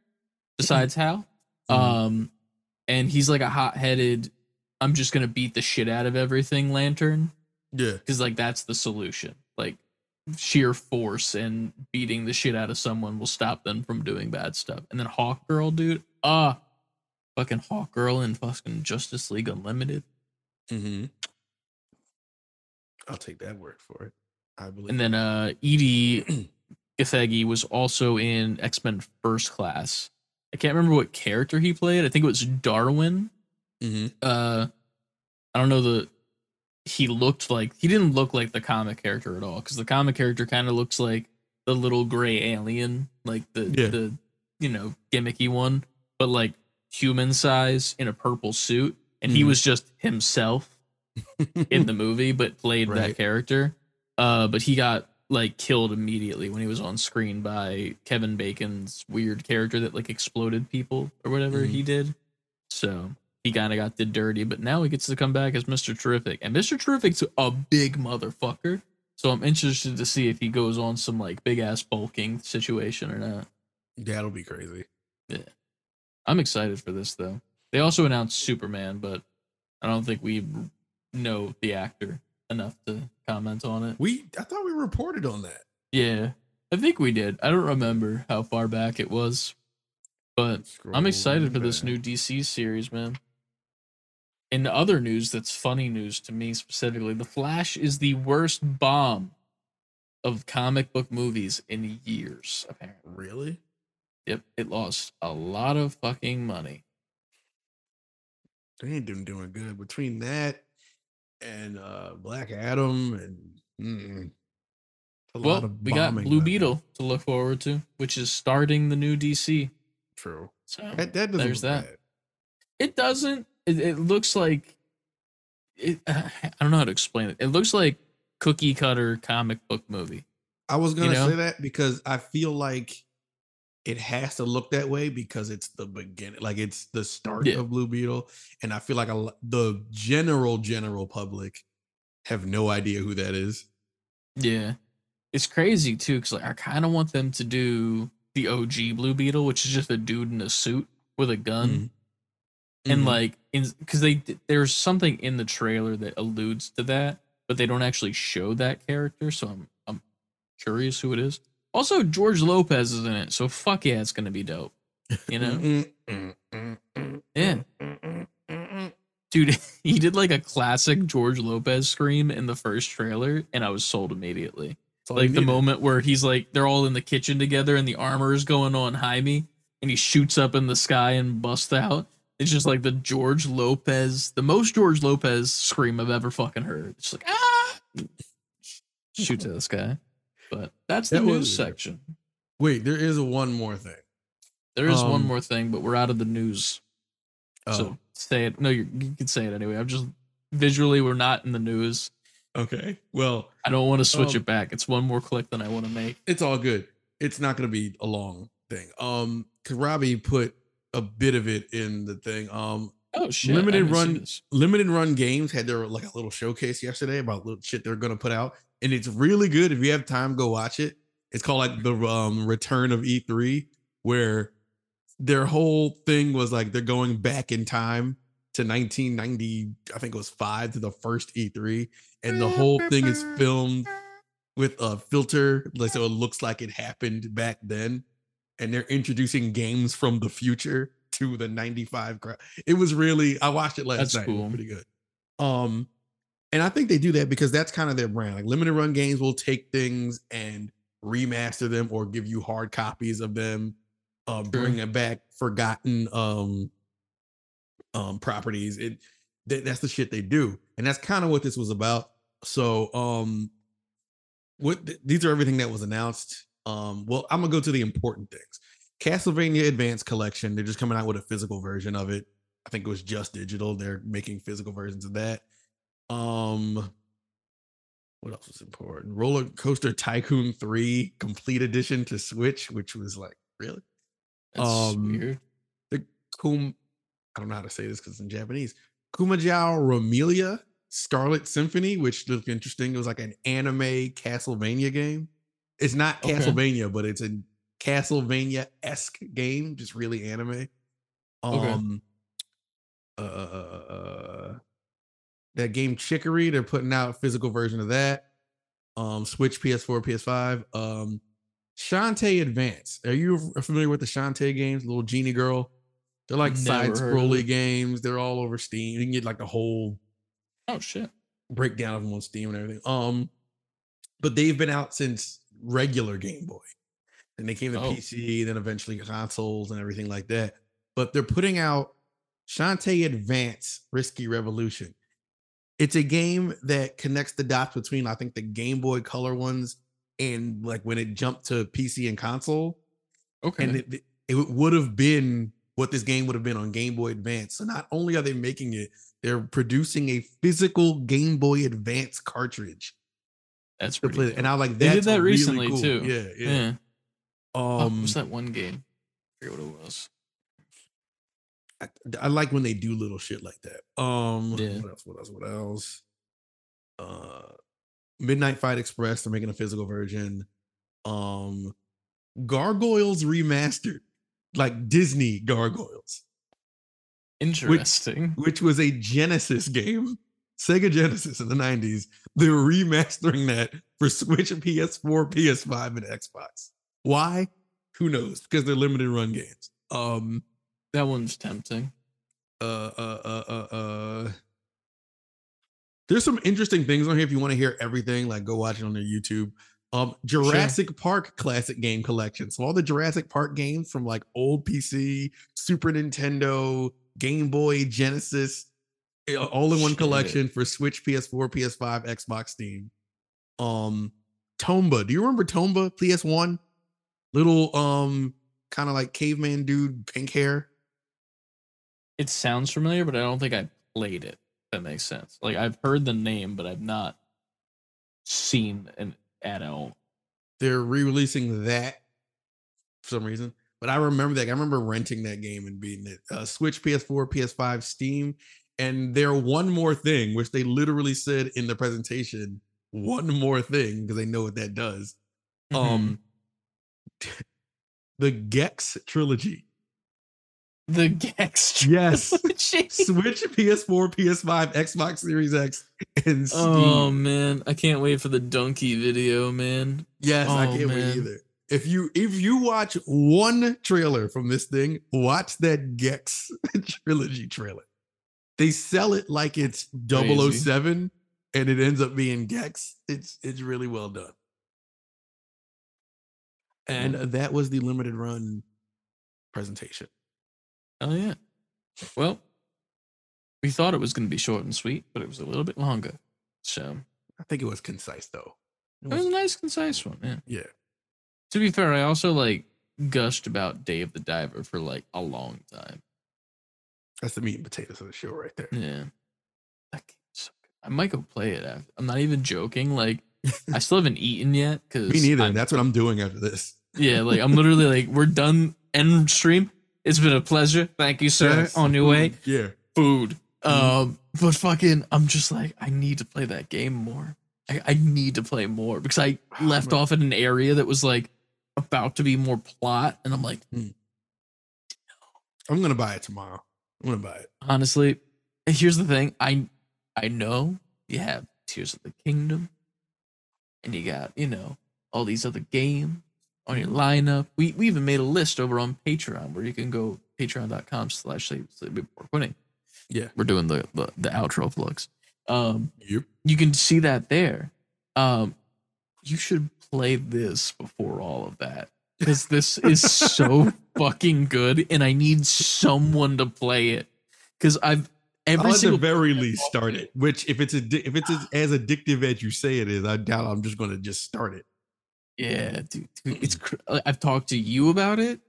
besides Hal. Mhm. Um, and he's like a hot-headed, I'm just gonna beat the shit out of everything Lantern yeah. because like that's the solution. Like sheer force and beating the shit out of someone will stop them from doing bad stuff. And then Hawk Girl, dude, ah, fucking Hawk Girl in fucking Justice League Unlimited. Mm-hmm. I'll take that word for it. I believe. And then uh Edi Gathegi was also in X-Men First Class. I can't remember what character he played. I think it was Darwin. hmm Uh I don't know the he looked like he didn't look like the comic character at all because the comic character kind of looks like the little gray alien, like the Yeah. the you know gimmicky one, but like human size in a purple suit, and he Mhm. was just himself in the movie, but played that character. Uh, but he got like killed immediately when he was on screen by Kevin Bacon's weird character that like exploded people or whatever Mhm. he did. So he kind of got did dirty, but now he gets to come back as Mr. Terrific, and Mr. Terrific's a big motherfucker. So I'm interested to see if he goes on some like big ass bulking situation or not. That'll be crazy. Yeah. I'm excited for this though. They also announced Superman, but I don't think we know the actor enough to comment on it. We I thought we reported on that. Yeah, I think we did. I don't remember how far back it was, but I'm excited for this new DC series, man. In other news that's funny news to me specifically, The Flash is the worst bomb of comic book movies in years, apparently. Really? Yep, it lost a lot of fucking money. They ain't doing doing good between that and uh Black Adam and Well, of we got Blue Beetle to look forward to, which is starting the new DC. True. So That, that doesn't There's that. bad. it doesn't. It, it looks like it. I don't know how to explain it. It looks like cookie cutter comic book movie. I was gonna know? say that because I feel like it has to look that way because it's the beginning, like it's the start Yeah. of Blue Beetle, and I feel like a, the general general public have no idea who that is. Yeah, it's crazy too. Because like I kind of want them to do the OG Blue Beetle, which is just a dude in a suit with a gun. Mhm. and Mhm. like in because they there's something in the trailer that alludes to that but they don't actually show that character so i'm i'm curious who it is also george lopez is in it so fuck yeah it's gonna be dope you know Yeah. dude he did like a classic george lopez scream in the first trailer and i was sold immediately That's all you like the moment where he's like they're all in the kitchen together and the armor is going on Jaime and he shoots up in the sky and busts out. It's just like the George Lopez, the most George Lopez scream I've ever fucking heard. It's like ah, shoots at this guy. But that's the That news was- section. Wait, there is one more thing. There is one um, more thing, but we're out of the news. Oh, So say it. No, you can say it anyway. I'm just visually we're not in the news. okay. Well, I don't want to switch Um, it back. It's one more click than I want to make. it's all good. It's not going to be a long thing. Um, because Robbie put a bit of it in the thing. Um, Oh shit! Limited run- limited run games had their like a little showcase yesterday about little shit they're gonna put out, and it's really good. If you have time, go watch it. It's called like the um return of E3, where their whole thing was like they're going back in time to 1990, I think it was five to the first E3, and the whole thing is filmed with a filter, like so it looks like it happened back then. And they're introducing games from the future to the 95 crowd. It was really I watched it last That's night. Cool. pretty good. Um, and I think they do that because that's kind of their brand. Like limited run games will take things and remaster them or give you hard copies of them, uh, bring it back forgotten um um properties. It that, that's the shit they do, and that's kind of what this was about. So um, what th- these are everything that was announced. Um, well, I'm gonna go to the important things. Castlevania Advanced Collection. They're just coming out with a physical version of it. I think it was just digital. They're making physical versions of that. Um, what else was important? Roller Coaster Tycoon 3 Complete Edition to Switch, which was like, really? That's Um, weird. The Kum, I don't know how to say this because it's in Japanese. Koumajou Remilia Scarlet Symphony, which looked interesting. It was like an anime Castlevania game. It's not Okay. Castlevania, but it's a Castlevania esque game, just really anime. Okay. Um, uh, uh, that game Chicory, they're putting out a physical version of that. Um, Switch, PS4, PS5. Um, Shantae Advance. Are you familiar with the Shantae games? Little genie girl. They're like side scrolly games. They're all over Steam. You can get like the whole Oh shit. breakdown of them on Steam and everything. Um, but they've been out since regular Game Boy. And they came to Oh. PC, then eventually consoles and everything like that. But they're putting out Shantae Advance Risky Revolution. It's a game that connects the dots between, I think, the Game Boy Color ones and like when it jumped to PC and console. Okay. And it, it would have been what this game would have been on Game Boy Advance. So not only are they making it, they're producing a physical Game Boy Advance cartridge That's pretty. dope. And I like They that. did that recently, too. Yeah, yeah. yeah. Oh, Um, what's that one game? I forget what it was. I, I like when they do little shit like that. Um, Yeah. what else? What else? What else? Uh, Midnight Fight Express. They're making a physical version. Um, Gargoyles remastered, like Disney Gargoyles, Interesting. which was a Genesis game, Sega Genesis in the '90s. They're remastering that for Switch, PS4, PS5, and Xbox. Why? Who knows? Because they're limited run games. Um, that one's tempting. uh uh uh uh uh there's some interesting things on here if you want to hear everything like go watch it on their youtube um jurassic park classic game collection so all the jurassic park games from like old pc super nintendo game boy genesis eh, all in one Shit. collection for switch ps4 ps5 xbox steam um tomba do you remember tomba ps1 little um kind of like caveman dude pink hair It sounds familiar, but I don't think I played it. That makes sense. Like I've heard the name, but I've not seen an at all. they're re-releasing that for some reason. But I remember that. I remember renting that game and beating it. Uh, Switch, PS4, PS5, Steam, and they're one more thing, which they literally said in the presentation. One more thing because they know what that does. Mm-hmm. Um, the Gex trilogy. the Gex. Yes. Switch, PS4, PS5, Xbox Series X, and oh, Steam. Oh man, I can't wait for the Dunkey video, man. Yes, I Oh, can't wait either. If you if you watch one trailer from this thing, watch that Gex trilogy trailer. They sell it like it's 007 and it ends up being Gex. It's it's really well done. And that was the limited run presentation. Oh yeah. Well, we thought it was going to be short and sweet, but it was a little bit longer. So I think it was concise though. It it was a nice, concise one. Yeah. yeah. To be fair, I also like gushed about Dave the Diver for like a long time. That's the meat and potatoes of the show right there. Yeah. That game's so good. I might go play it. After. I'm not even joking. Like, I still haven't eaten yet because Me neither. That's what I'm doing after this. yeah, like I'm literally like we're done end stream. It's been a pleasure. Thank you, sir. Yes. On your way, Yeah. food. Mhm. Um, but fucking, I'm just like I need to play that game more. I, I need to play more because I Oh, left man. off in an area that was like about to be more plot, and I'm like, I'm gonna buy it tomorrow. I'm gonna buy it. honestly, here's the thing, I I know you have Tears of the Kingdom, and you got you know all these other games on your lineup. We we even made a list over on Patreon where you can go patreon.com slash winning. Yeah. We're doing the, the the outro plugs. Um Yep. you can see that there. Um you should play this before all of that. Because this is so fucking good and I need someone to play it. Because I've every at the very least start it. Which, if it's addi- if it's as, addictive as you say it is, I doubt I'm just going to just start it. Yeah, dude, dude, it's. Cr- I've talked to you about it,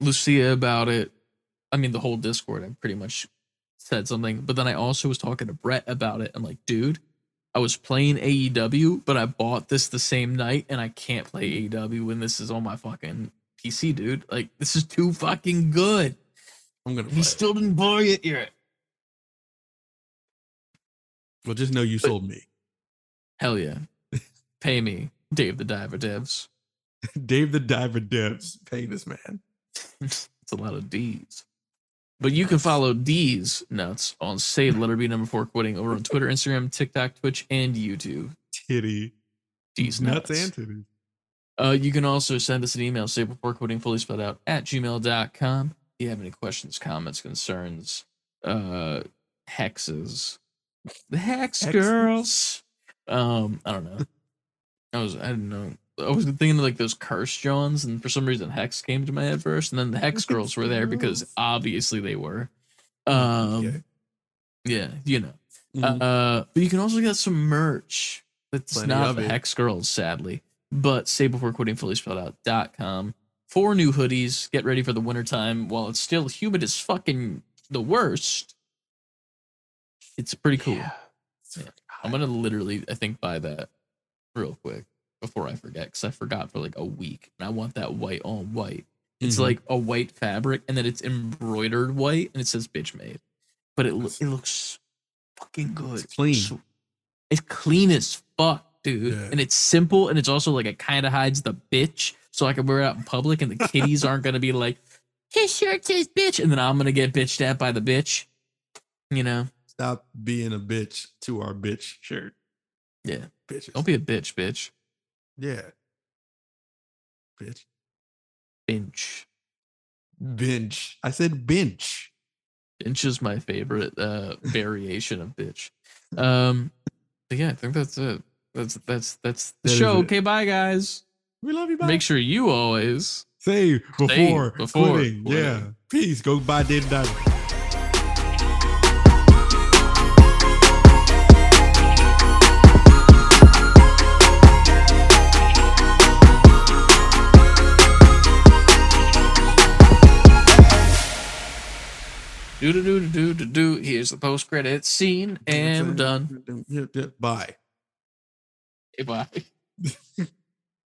Lucia about it. I mean, the whole Discord. I pretty much said something, but then I also was talking to Brett about it. I'm like, dude, I was playing AEW, but I bought this the same night, and I can't play AEW when this is on my fucking PC, dude. Like, this is too fucking good. I'm gonna. He still didn't buy it yet. Well, just know you sold me. Hell yeah, pay me, Dave the Diver Devs. Dave the Diver Devs Pay this man. it's a lot of D's. But you can follow D's nuts on say letter B number four quitting over on Twitter, Instagram, TikTok, Twitch, and YouTube. Titty. D's Nuts nuts. and titties. Uh, you can also send us an email, save before quitting fully spelled out at gmail.com. If you have any questions, comments, concerns, uh, hexes, the hex Hexes? girls. Um, I don't know. I was, I didn't know. I was thinking of like those curse Johns, and for some reason Hex came to my head first, and then the Hex girls were there because obviously they were. Um, Okay. yeah, you know. Mhm. Uh, but you can also get some merch. That's Plenty not the it. Hex Girls, sadly. But save before quitting fully spelled out dot com. Four new hoodies. Get ready for the wintertime while it's still humid as fucking the worst. It's pretty cool. Yeah. It's Yeah. I'm gonna literally, I think, buy that real quick before I forget, because I forgot for like a week, and I want that white on white. It's Mhm. like a white fabric, and then it's embroidered white, and it says "bitch made," but it lo- it looks fucking good. It's clean. So- it's clean as fuck, dude, Yeah. and it's simple, and it's also like it kind of hides the bitch, so I can wear it out in public, and the kitties aren't gonna be like, "His shirt says bitch," and then I'm gonna get bitched at by the bitch. You know? Stop being a bitch to our bitch shirt. Yeah. Bitches. Don't be a bitch, bitch. Yeah. Bitch. Bench. Bench. I said bench. Bench is my favorite uh variation of bitch. Um but yeah, I think that's it. That's that's that's the That is show. Okay, bye guys. We love you. Bye. Make sure you always Say before, before quitting. Yeah. Peace. Go buy Dave the do do do do do do. Here's the post credit scene, and we're done. Bye. Bye.